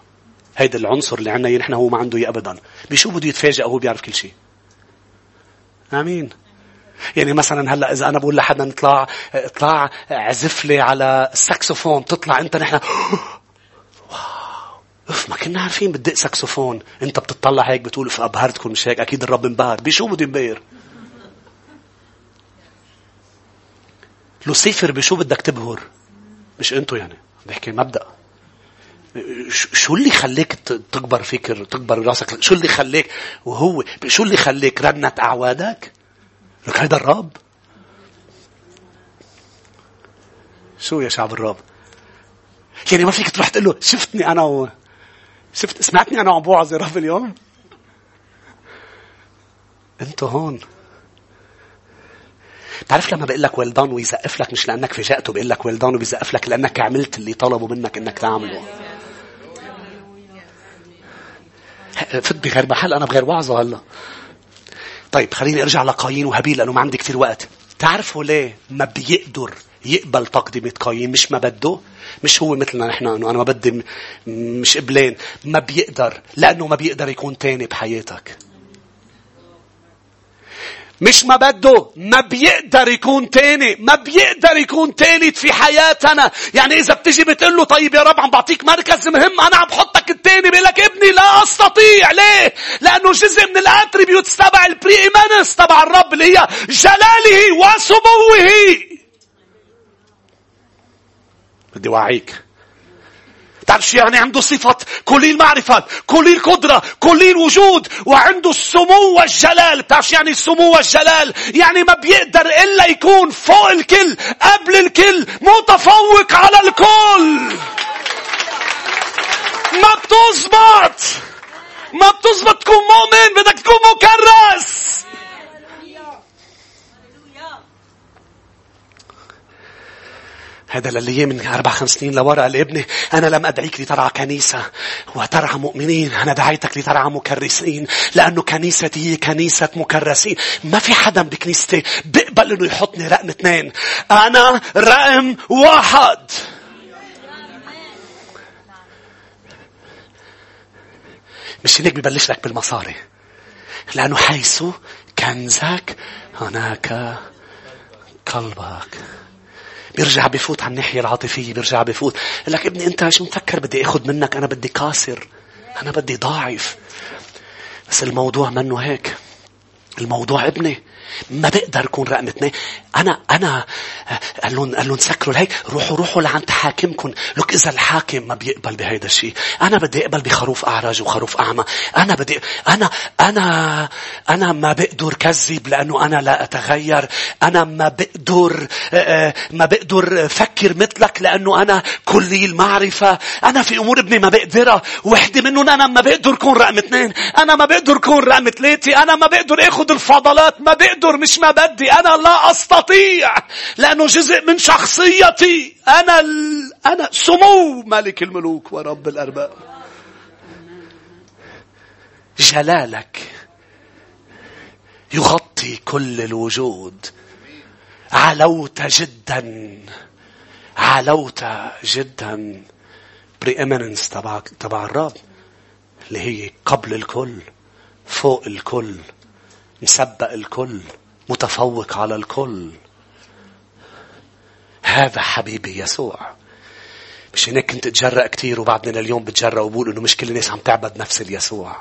هيدا العنصر اللي عنا نحن هو ما عنده إياه ابدا. بشو بده يتفاجئ هو بيعرف كل شيء؟ آمين. يعني مثلا هلأ إذا أنا بقول لحدا نطلع اطلع عزف لي على الساكسوفون تطلع أنت نحن. اف ما كنا عارفين بدق ساكسوفون انت بتطلع هيك بتقول اف ابهرتكم مش هيك؟ أكيد الرب انبهر. بشو بده ينبهر لوسيفر بشو بدك تبهر؟ مش انتو يعني. بحكي مبدأ. شو اللي خليك تكبر فكر تكبر راسك؟ شو اللي خليك؟ وهو شو اللي خليك رنت أعوادك؟ لك هيدا الرب؟ شو يا شعب الرب؟ يعني ما فيك تروح تقول له شفتني أنا و... شفت سمعتني أنا عم بوعظ يا رب اليوم؟ أنت هون. بتعرف لما بقول لك ويلدان ويزقف لك مش لأنك فاجأته بقول لك ويلدان وبيزقف لك لأنك عملت اللي طلبوا منك إنك تعمله. فت بغير محل أنا بغير وعظة هلا. طيب خليني أرجع لقايين وهابيل لأنه ما عندي كثير وقت. تعرفوا ليه ما بيقدر يقبل تقدمة قايين مش ما بده. مش هو مثلنا نحن إنه أنا ما بدي مش قبلين. ما بيقدر لأنه ما بيقدر يكون تاني بحياتك. مش ما بده ما بيقدر يكون تاني. ما بيقدر يكون تالت في حياتنا. يعني إذا بتجي بتقول له طيب يا رب عم بعطيك مركز مهم أنا عم بحطك التاني بيقول لك ابني لا أستطيع. ليه؟ لأنه جزء من ال attributes تبع ال preeminence تبع الرب اللي هي جلاله وسموه. بدي وعيك. تعرف شو يعني عنده صفة كلي المعرفة كلي القدرة كلي الوجود وعنده السمو والجلال. بتعرف شو يعني السمو والجلال؟ يعني ما بيقدر إلا يكون فوق الكل قبل الكل متفوق على الكل. ما بتزبط. ما بتزبط تكون مؤمن بدك تكون مكرس. هذا للي من أربع خمس سنين لورا لابني أنا لم أدعيك لترعى كنيسة. وترعى مؤمنين. أنا دعيتك لترعى مكرسين. لأنه كنيستي هي كنيسة مكرسين. ما في حدا بكنيستي بيقبل إنه يحطني رقم اثنين. أنا رقم واحد. مش هيك ببلش لك بالمصاري. لأنه حيث كنزك هناك قلبك. بيرجع بفوت على الناحية العاطفية بيرجع بفوت. لك ابني انت شو مفكر بدي اخذ منك؟ أنا بدي كاسر أنا بدي ضاعف. بس الموضوع منه هيك. الموضوع ابني ما بقدر اكون رقم اثنين. أنا أنا قال لهم قال لهم سكروا هيك روحوا روحوا لعند حاكمكم. لك إذا الحاكم ما بيقبل بهيدا الشيء أنا بدي أقبل بخروف اعرج وخروف أعمى. أنا بدي أنا أنا أنا ما بقدر كذب لأنه أنا لا أتغير. أنا ما بقدر ما بقدر فكر مثلك لأنه أنا كلي المعرفة. أنا في أمور ابني ما بقدرها. وحدة منهم أنا ما بقدر اكون رقم اثنين. أنا ما بقدر اكون رقم ثلاثة. أنا ما بقدر آخذ الفضلات. ما بقدر مش ما بدي. أنا لا أستطيع لأنه جزء من شخصيتي. أنا ال... أنا سمو ملك الملوك ورب الأرباب. جلالك يغطي كل الوجود. علوت جدا. علوت جدا. preeminence تبع تبع الرب. اللي هي قبل الكل فوق الكل مسبق الكل. متفوق على الكل هذا حبيبي يسوع مش هيك كنت اتجرأ كثير وبعدين اليوم بتجرأ وبقول إنه مش كل الناس عم تعبد نفس اليسوع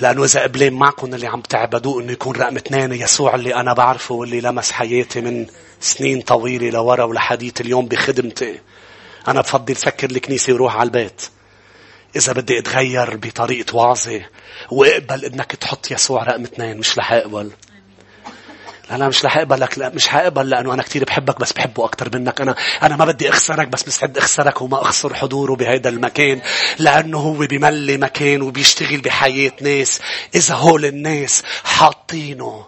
لأنه إذا قبلين معكم اللي عم تعبدوه إنه يكون رقم اثنين يسوع اللي أنا بعرفه واللي لمس حياتي من سنين طويلة لورا ولحديث اليوم بخدمتي. أنا بفضل سكر الكنيسة وروح على البيت. إذا بدي أتغير بطريقة وعظة وأقبل إنك تحط يسوع رقم اثنين مش رح أقبل. لا لا مش رح أقبلك لا مش حقبل لأنه أنا كثير بحبك بس بحبه أكثر منك. أنا أنا ما بدي أخسرك بس مستعد أخسرك وما أخسر حضوره بهذا المكان لأنه هو بملي مكان وبيشتغل بحياة ناس. إذا هول الناس حاطينه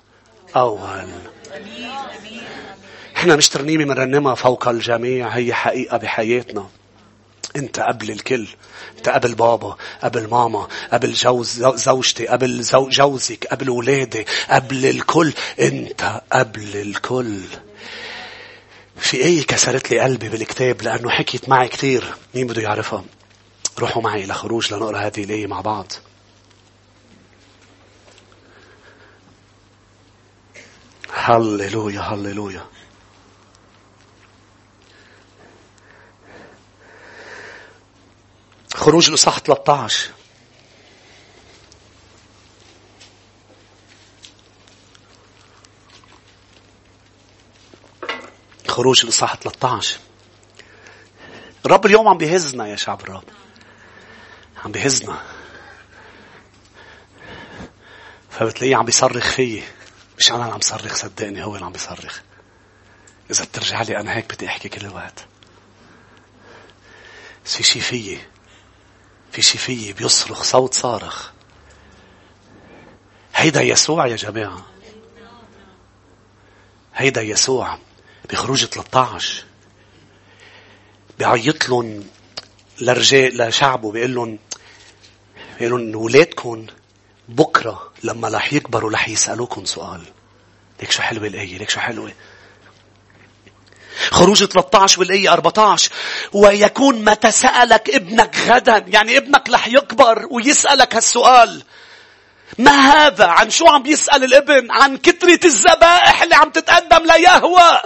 أول. إحنا مش ترنيمة بنرنمها فوق الجميع هي حقيقة بحياتنا. انت قبل الكل انت قبل بابا قبل ماما قبل جوز زوجتي قبل زو جوزك قبل ولادي قبل الكل انت قبل الكل في إيه كسرت لي قلبي بالكتاب؟ لأنه حكيت معي كثير مين بده يعرفها؟ روحوا معي إلى خروج لنقرأ هذه الايه مع بعض. هللويا هللويا. خروج الإصحاح 13 خروج الإصحاح 13 الرب اليوم عم بيهزنا يا شعب الرب. عم بيهزنا فبتلاقيه عم بيصرخ فيي. مش أنا اللي عم صرخ صدقني هو اللي عم بيصرخ. إذا بترجع لي أنا هيك بدي أحكي كل الوقت. بس في شي فيي. في شي فيي بيصرخ صوت صارخ. هيدا يسوع يا جماعة. هيدا يسوع بخروج 13 بيعيط لهم لرجال لشعبه بيقول لهم بيقول لهم اولادكم بكرة لما رح يكبروا رح يسألوكم سؤال. ليك شو حلوة الآية؟ ليك شو حلوة؟ خروج 13 والآية 14 ويكون متى سألك ابنك غدا يعني ابنك رح يكبر ويسألك هالسؤال. ما هذا؟ عن شو عم بيسأل الابن؟ عن كترة الذبائح اللي عم تتقدم ليهوى.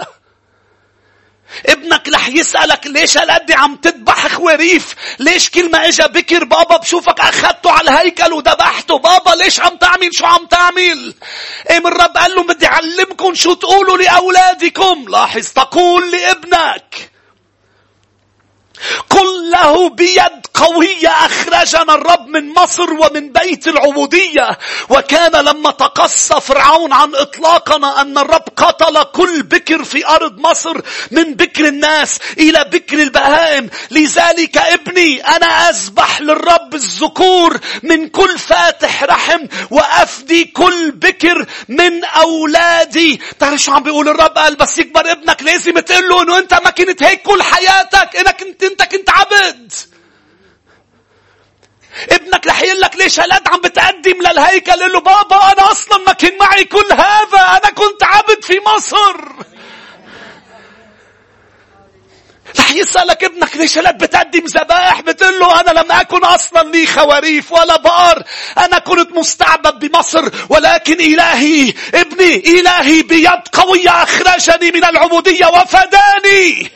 ابنك رح يسألك ليش هالقد عم تذبح خواريف؟ ليش كل ما إجا بكر بابا بشوفك أخذته على الهيكل وذبحته؟ بابا ليش عم تعمل شو عم تعمل؟ إيه من الرب قال له بدي أعلمكم شو تقولوا لأولادكم. لاحظ تقول لابنك قل له بيد قوية أخرجنا الرب من مصر ومن بيت العبودية. وكان لما تقصى فرعون عن إطلاقنا أن الرب قتل كل بكر في أرض مصر من بكر الناس إلى بكر البهائم. لذلك ابني أنا أذبح للرب الذكور من كل فاتح رحم وأفدي كل بكر من أولادي. تعرف شو عم بيقول الرب؟ قال بس يكبر ابنك لازم تقول له أنه أنت ما كنت هيك كل حياتك إنك أنت أنت كنت عبد. ابنك رح يقول لك ليش هالقد عم بتقدم للهيكل؟ قال له بابا أنا أصلا ما كان معي كل هذا. أنا كنت عبد في مصر. رح يسألك ابنك ليش هلأ بتقدم ذبائح بتقول له أنا لم أكن أصلا لي خواريف ولا بقر أنا كنت مستعبد بمصر ولكن إلهي ابني إلهي بيد قوية أخرجني من العبودية وفداني.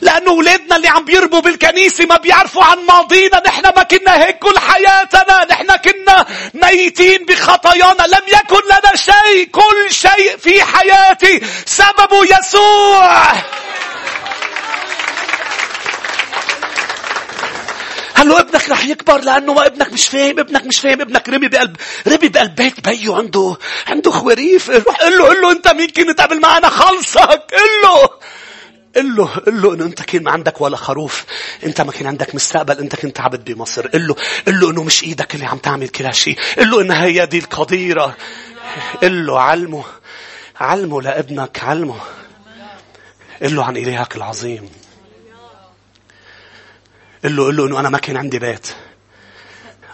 لأنه أولادنا اللي عم بيربوا بالكنيسة ما بيعرفوا عن ماضينا. نحن ما كنا هيك كل حياتنا. نحن كنا ميتين بخطايانا. لم يكن لنا شيء. كل شيء في حياتي. سببه يسوع. هلو ابنك رح يكبر لأنه ما ابنك مش فاهم. ابنك مش فاهم. ابنك رمي بقلب رمي بقلب. بيت بيو عنده عنده خواريف. روح قل له قل له أنت مين كنت قبل معنا خلصك. قل له. قل له قل له إنه أنت كان ما عندك ولا خروف. أنت ما كان عندك مستقبل. أنت كنت عبد بمصر قل له قل له إنه مش إيدك اللي عم تعمل كل هالشيء قل له إنها هي دي القديره قل له علمه علمه لابنك علمه. قل له عن إلهك العظيم. قل له قل له إنه أنا ما كان عندي بيت.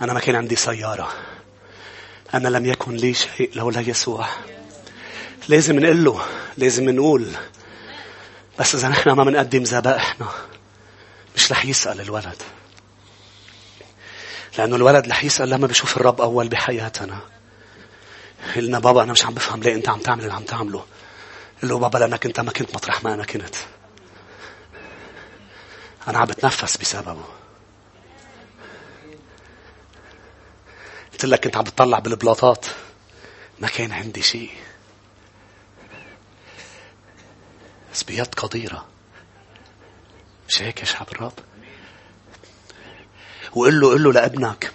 أنا ما كان عندي سيارة. أنا لم يكن لي شيء لولا يسوع. لازم نقول له لازم نقول. بس إذا نحن ما بنقدم ذبائحنا مش رح يسأل الولد. لأنه الولد رح يسأل لما بيشوف الرب أول بحياتنا. قلنا بابا أنا مش عم بفهم ليه أنت عم تعمل اللي عم تعمله. قل له بابا لأنك أنت ما كنت مطرح ما أنا كنت. أنا عم بتنفس بسببه. قلت لك كنت عم بتطلع بالبلاطات. ما كان عندي شيء. بس بيد قديرة. مش هيك يا شعب الرب. وقل له قل له لابنك.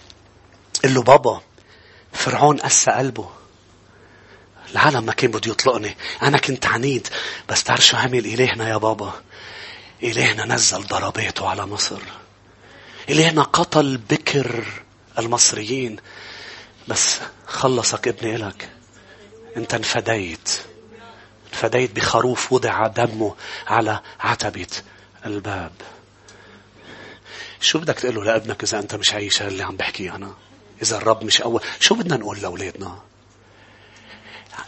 قل له بابا فرعون قسى قلبه. العالم ما كان بده يطلقني. أنا كنت عنيد. بس تعرف شو عمل إلهنا يا بابا. إلهنا نزل ضرباته على مصر. إلهنا قتل بكر المصريين. بس خلصك ابني إلك. أنت انفديت. فديت بخروف وضع دمه على عتبة الباب شو بدك تقول له لابنك إذا أنت مش عايش اللي عم بحكيه أنا إذا الرب مش أول شو بدنا نقول لأولادنا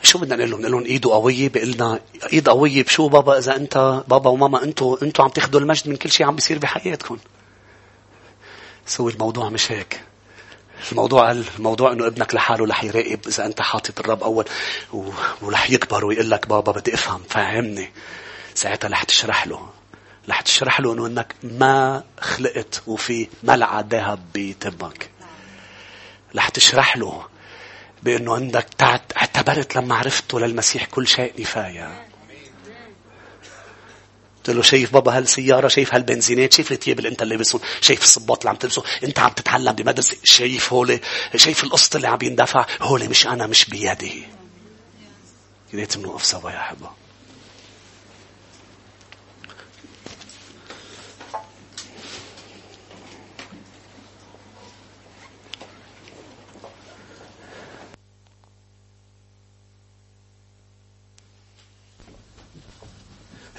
شو بدنا نقول لهم؟ نقول لهم إيده قوية بقلنا إيد قوية بشو بابا إذا أنت بابا وماما أنتوا أنتوا عم تاخذوا المجد من كل شيء عم بيصير بحياتكم. سوي الموضوع مش هيك. الموضوع الموضوع إنه ابنك لحاله رح يراقب إذا أنت حاطط الرب أول ورح يكبر ويقول لك بابا بدي أفهم فهمني. ساعتها رح تشرح له. رح تشرح له إنه إنك ما خلقت وفي ملعقه ذهب بتمك. رح تشرح له بإنه عندك اعتبرت لما عرفته للمسيح كل شيء نفايه قلت له شايف بابا هالسيارة شايف هالبنزينات شايف الثياب اللي انت لابسهم شايف الصباط اللي عم تلبسه انت عم تتعلم بمدرسة شايف هولي شايف القسط اللي عم يندفع هولي مش أنا مش بيدي. ريت بنوقف سوا يا احبه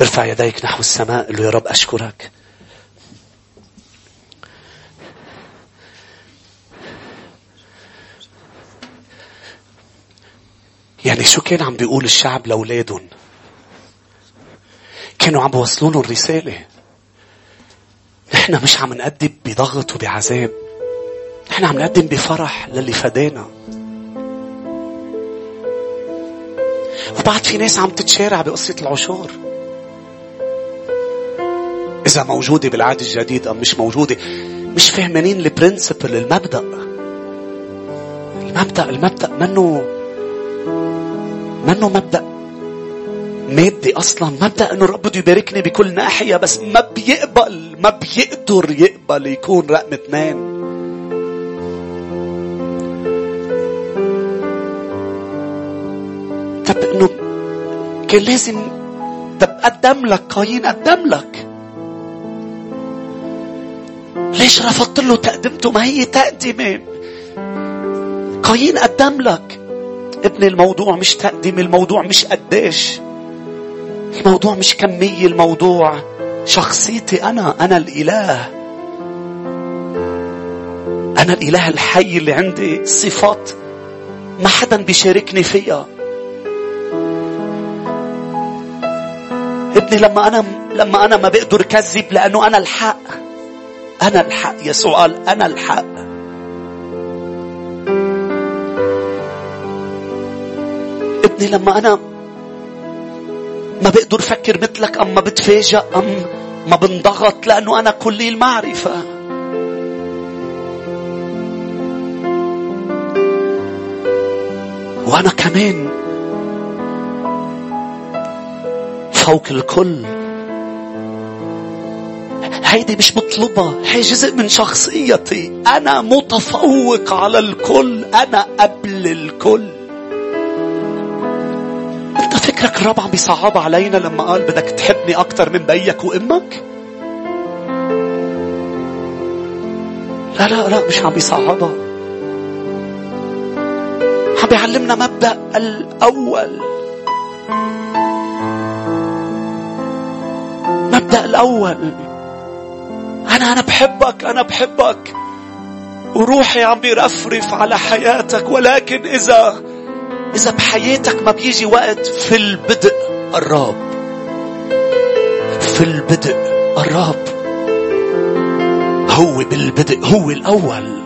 ارفع يديك نحو السماء له يا رب أشكرك. يعني شو كان عم بيقول الشعب لأولادهم؟ كانوا عم بوصلوا له الرسالة نحن مش عم نقدم بضغط وبعذاب. نحن عم نقدم بفرح للي فدانا. وبعد في ناس عم تتشارع بقصة العشور. إذا موجودة بالعهد الجديد أم مش موجودة. مش فاهمين البرنسبل المبدأ. المبدأ المبدأ منه منه مبدأ. مادي أصلا. مبدأ أنه الرب بده يباركني بكل ناحية بس ما بيقبل ما بيقدر يقبل يكون رقم اثنين. طب إنه كان لازم طب قدم لك قايين قدم لك. ليش رفضت له تقدمته؟ ما هي تقدمة. قايين قدم لك. ابن الموضوع مش تقديم الموضوع مش قديش. الموضوع مش كمية الموضوع شخصيتي أنا أنا الإله. أنا الإله الحي اللي عندي صفات ما حدا بيشاركني فيها. ابني لما أنا لما أنا ما بقدر كذب لأنه أنا الحق. أنا الحق. يسوع قال أنا الحق. ابني لما أنا ما بقدر أفكر مثلك أم ما بتفاجأ أم ما بنضغط لأنه أنا كلي المعرفة وأنا كمان فوق الكل هيدي مش مطلوبة. هي جزء من شخصيتي. أنا متفوق على الكل. أنا قبل الكل. أنت فكرك الرب عم بيصعب علينا لما قال بدك تحبني أكثر من بيك وأمك؟ لا لا لا مش عم بيصعبها عم بيعلمنا مبدأ الأول. مبدأ الأول. أنا أنا بحبك أنا بحبك. وروحي عم بيرفرف على حياتك ولكن إذا إذا بحياتك ما بيجي وقت في البدء الرب في البدء الرب هو بالبدء هو الأول.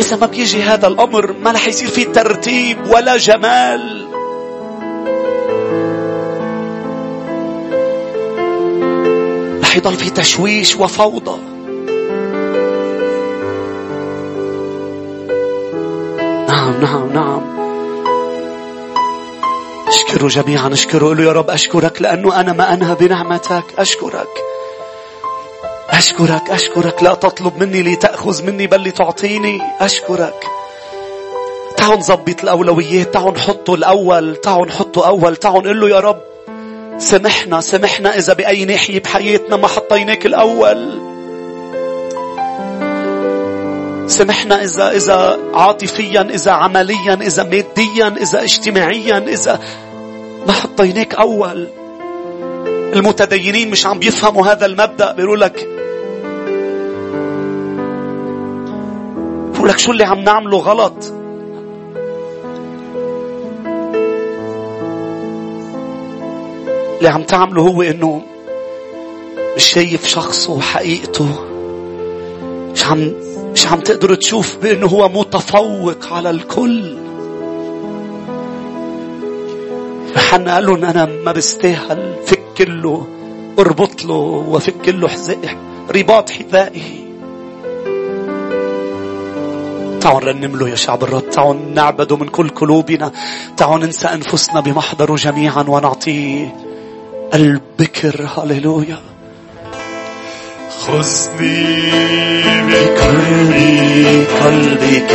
إذا ما بيجي هذا الأمر ما رح يصير في ترتيب ولا جمال. يضل في تشويش وفوضى. نعم نعم نعم. اشكروا جميعا اشكروا. له يا رب أشكرك لأنه أنا ما أنهى بنعمتك. أشكرك. أشكرك أشكرك. لا تطلب مني لتأخذ مني بل لتعطيني. أشكرك. تعالوا نظبط الأولويات تعالوا نحطه الأول تعالوا نحطه أول تعالوا نقول له يا رب سمحنا سمحنا إذا بأي ناحية بحياتنا ما حطيناك الأول. سمحنا إذا إذا عاطفيا إذا عمليا إذا ماديا إذا اجتماعيا إذا ما حطيناك أول. المتدينين مش عم بيفهموا هذا المبدأ. بيقولوا لك بيقول لك شو اللي عم نعمله غلط؟ اللي عم تعمله هو إنه مش شايف شخصه وحقيقته. مش عم مش عم تقدر تشوف بأنه هو متفوق على الكل. يوحنا قال لهم أنا ما بستاهل. فك له اربط له وفك له حذائي رباط حذائه. تعالوا نرنم له يا شعب الرب. تعالوا نعبده من كل قلوبنا. تعالوا ننسى أنفسنا بمحضره جميعا ونعطيه البكر هللويا. خذني بكل قلبك.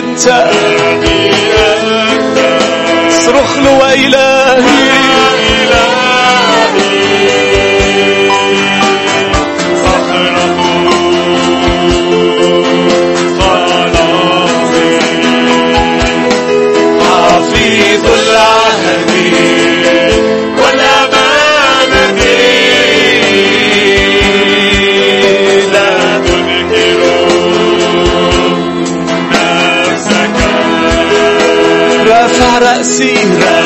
أنت. اصرخ له وإلهي para.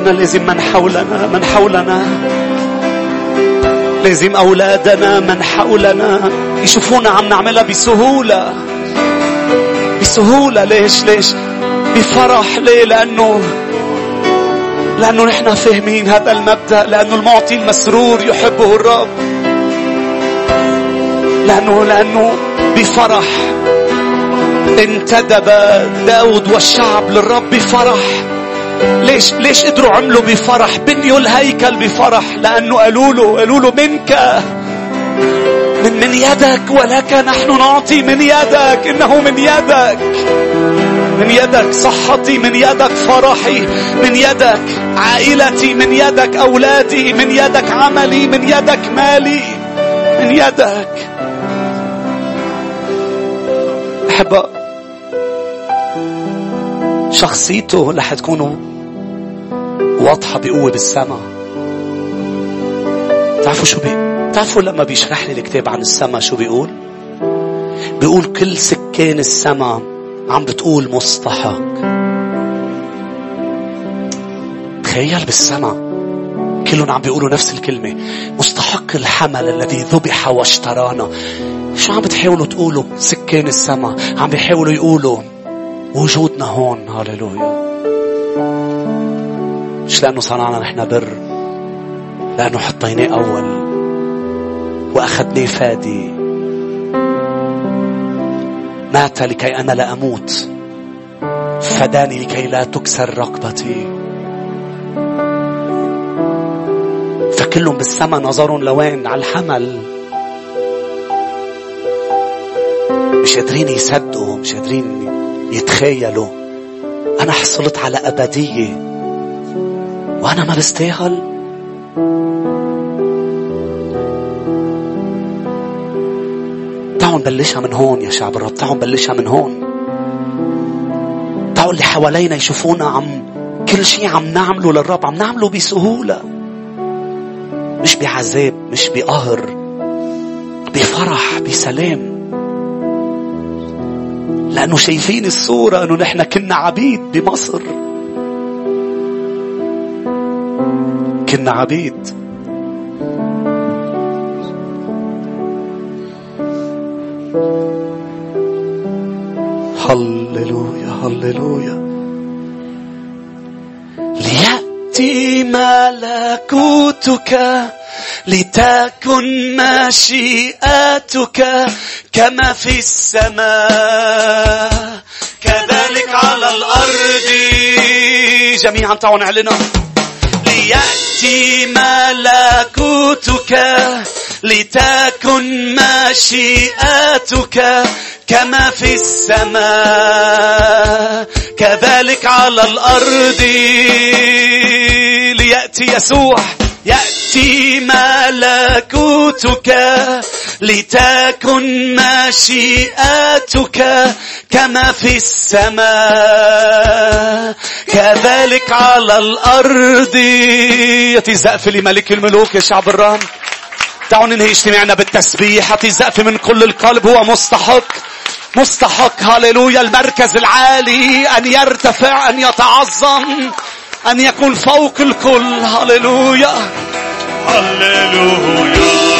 أحبائنا لازم من حولنا من حولنا. لازم أولادنا من حولنا يشوفونا عم نعملها بسهولة. بسهولة. ليش؟ ليش؟ بفرح. ليه؟ لأنه لأنه نحن فاهمين هذا المبدأ لأنه المعطي المسرور يحبه الرب. لأنه لأنه بفرح. انتدب داود والشعب للرب بفرح. ليش ليش قدروا عملوا بفرح؟ بنيوا الهيكل بفرح لأنه قالوا له قالوا له منك. من من يدك ولك نحن نعطي من يدك إنه من يدك. من يدك صحتي من يدك فرحي من يدك عائلتي من يدك أولادي من يدك عملي من يدك مالي. من يدك. أحب شخصيته رح تكون واضحة بقوة بالسماء. تعرفوا شو بي تعرفوا لما بيشرح لي الكتاب عن السماء شو بيقول؟ بيقول كل سكان السماء عم بتقول مستحق. تخيل بالسماء. كلهم عم بيقولوا نفس الكلمة. مستحق الحمل الذي ذبح واشترانا. شو عم بتحاولوا تقولوا سكان السماء؟ عم بيحاولوا يقولوا وجودنا هون. هاليلويا مش لأنه صنعنا نحن بر لأنه حطيناه أول وأخذناه فادي. مات لكي أنا لا أموت فداني لكي لا تكسر رقبتي. فكلهم بالسما نظرهم لوين؟ على الحمل. مش قادرين يصدقوا مش قادرين يتخيلوا. أنا حصلت على أبدية. وأنا ما بستاهل. تعالوا نبلشها من هون يا شعب الرب تعالوا نبلشها من هون. تعالوا اللي حوالينا يشوفونا عم كل شيء عم نعمله للرب عم نعمله بسهولة. مش بعذاب مش بقهر بفرح بسلام. لأنه شايفين الصورة أنه نحن كنا عبيد بمصر. كنا عبيد. هللويا هللويا. ليأتي ملكوتك لتكن مشيئتك كما في السماء. كذلك على الأرض. جميعا تعالوا نعلنها ليأتي ملكوتك لتكن مشيئتك كما في السماء كذلك على الأرض. ليأتي يسوع يأتي ملكوتك لتكن مشيئتك كما في السماء. كذلك على الأرض. يأتي زقف لملك الملوك يا شعب الرام. دعونا ننهي اجتماعنا بالتسبيح. يأتي زقف من كل القلب. هو مستحق. مستحق. هللويا. المركز العالي. أن يرتفع. أن يتعظم. أن يكون فوق الكل. هللويا. هللويا.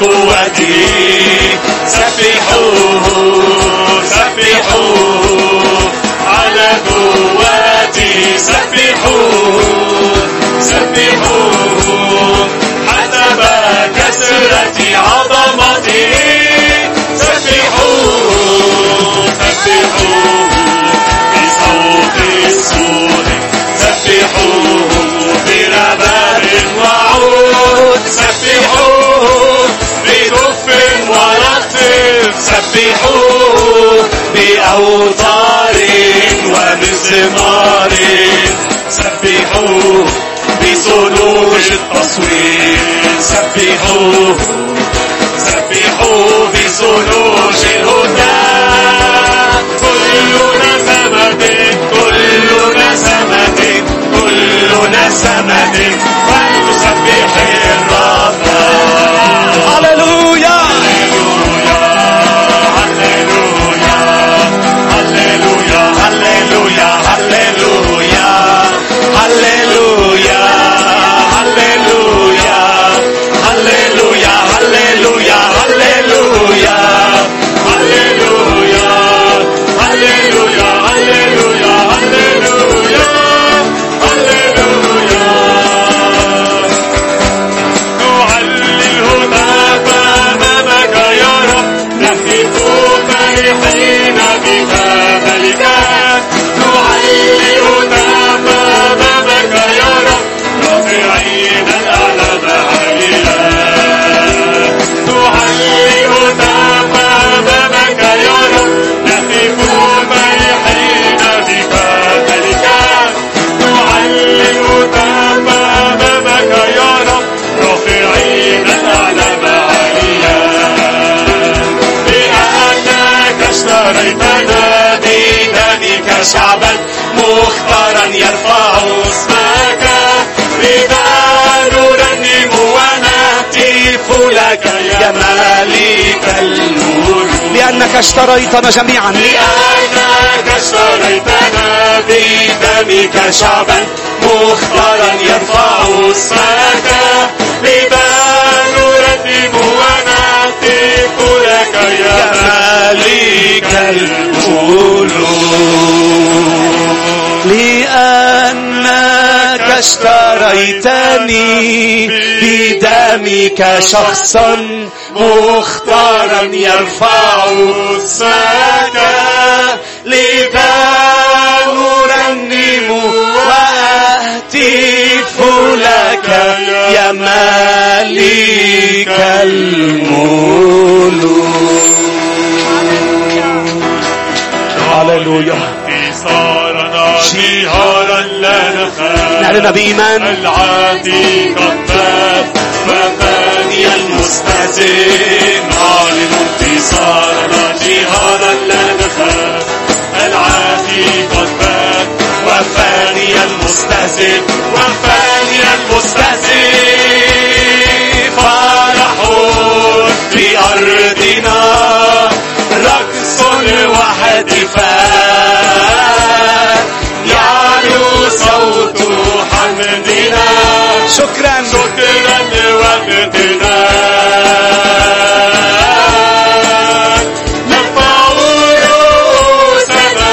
قوتي سبحوه سبحوه. على قوتي سبحوه سبحوه. حسب كسرة عظمته سبحوه بأوتار ومزمار سبحوه بصلوج التصوير. الهدى Hallelujah. شعبا مختارا يرفع اسمك. لذا نرنم ونهتف لك يا مالك الملوك لأنك اشتريتنا جميعا. لأنك اشتريتنا بدمك شعبا مختارا يرفع اسمك. لذا نرنم ونهتف مالك الملوك لأنك اشتريتني بدمك شخصا مختارا يرفع اسمك لذا نرنم وأهتف لك يا مالك الملوك هللويا انتصارنا جهارا لا نخاف نعلن بإيمان العادي قد وفاني المستهزئ نعلن انتصارنا جهارا لا نخاف العادي قد فات وفاني المستهزئ وفاني المستهزئ فرح لأرضنا رقص وهتفان شكرا. شكرا وامتنان نرفع رؤوسنا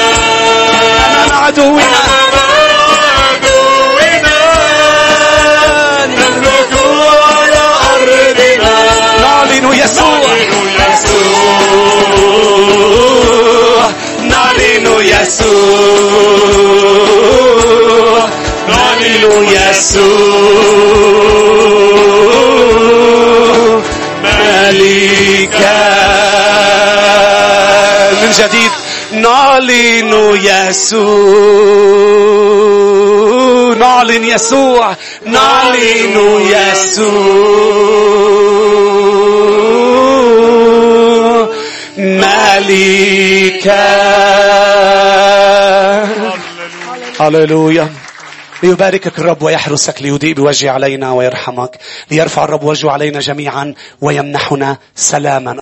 أمام عدونا نعلن يسوع. نعلن يسوع. نعلن يسوع ملكا من جديد. نعلن يسوع نعلن يسوع نعلن يسوع ملكا. هللويا. ليباركك الرب ويحرسك ليضيء بوجهه علينا ويرحمك ليرفع الرب وجهه علينا جميعا ويمنحنا سلاما.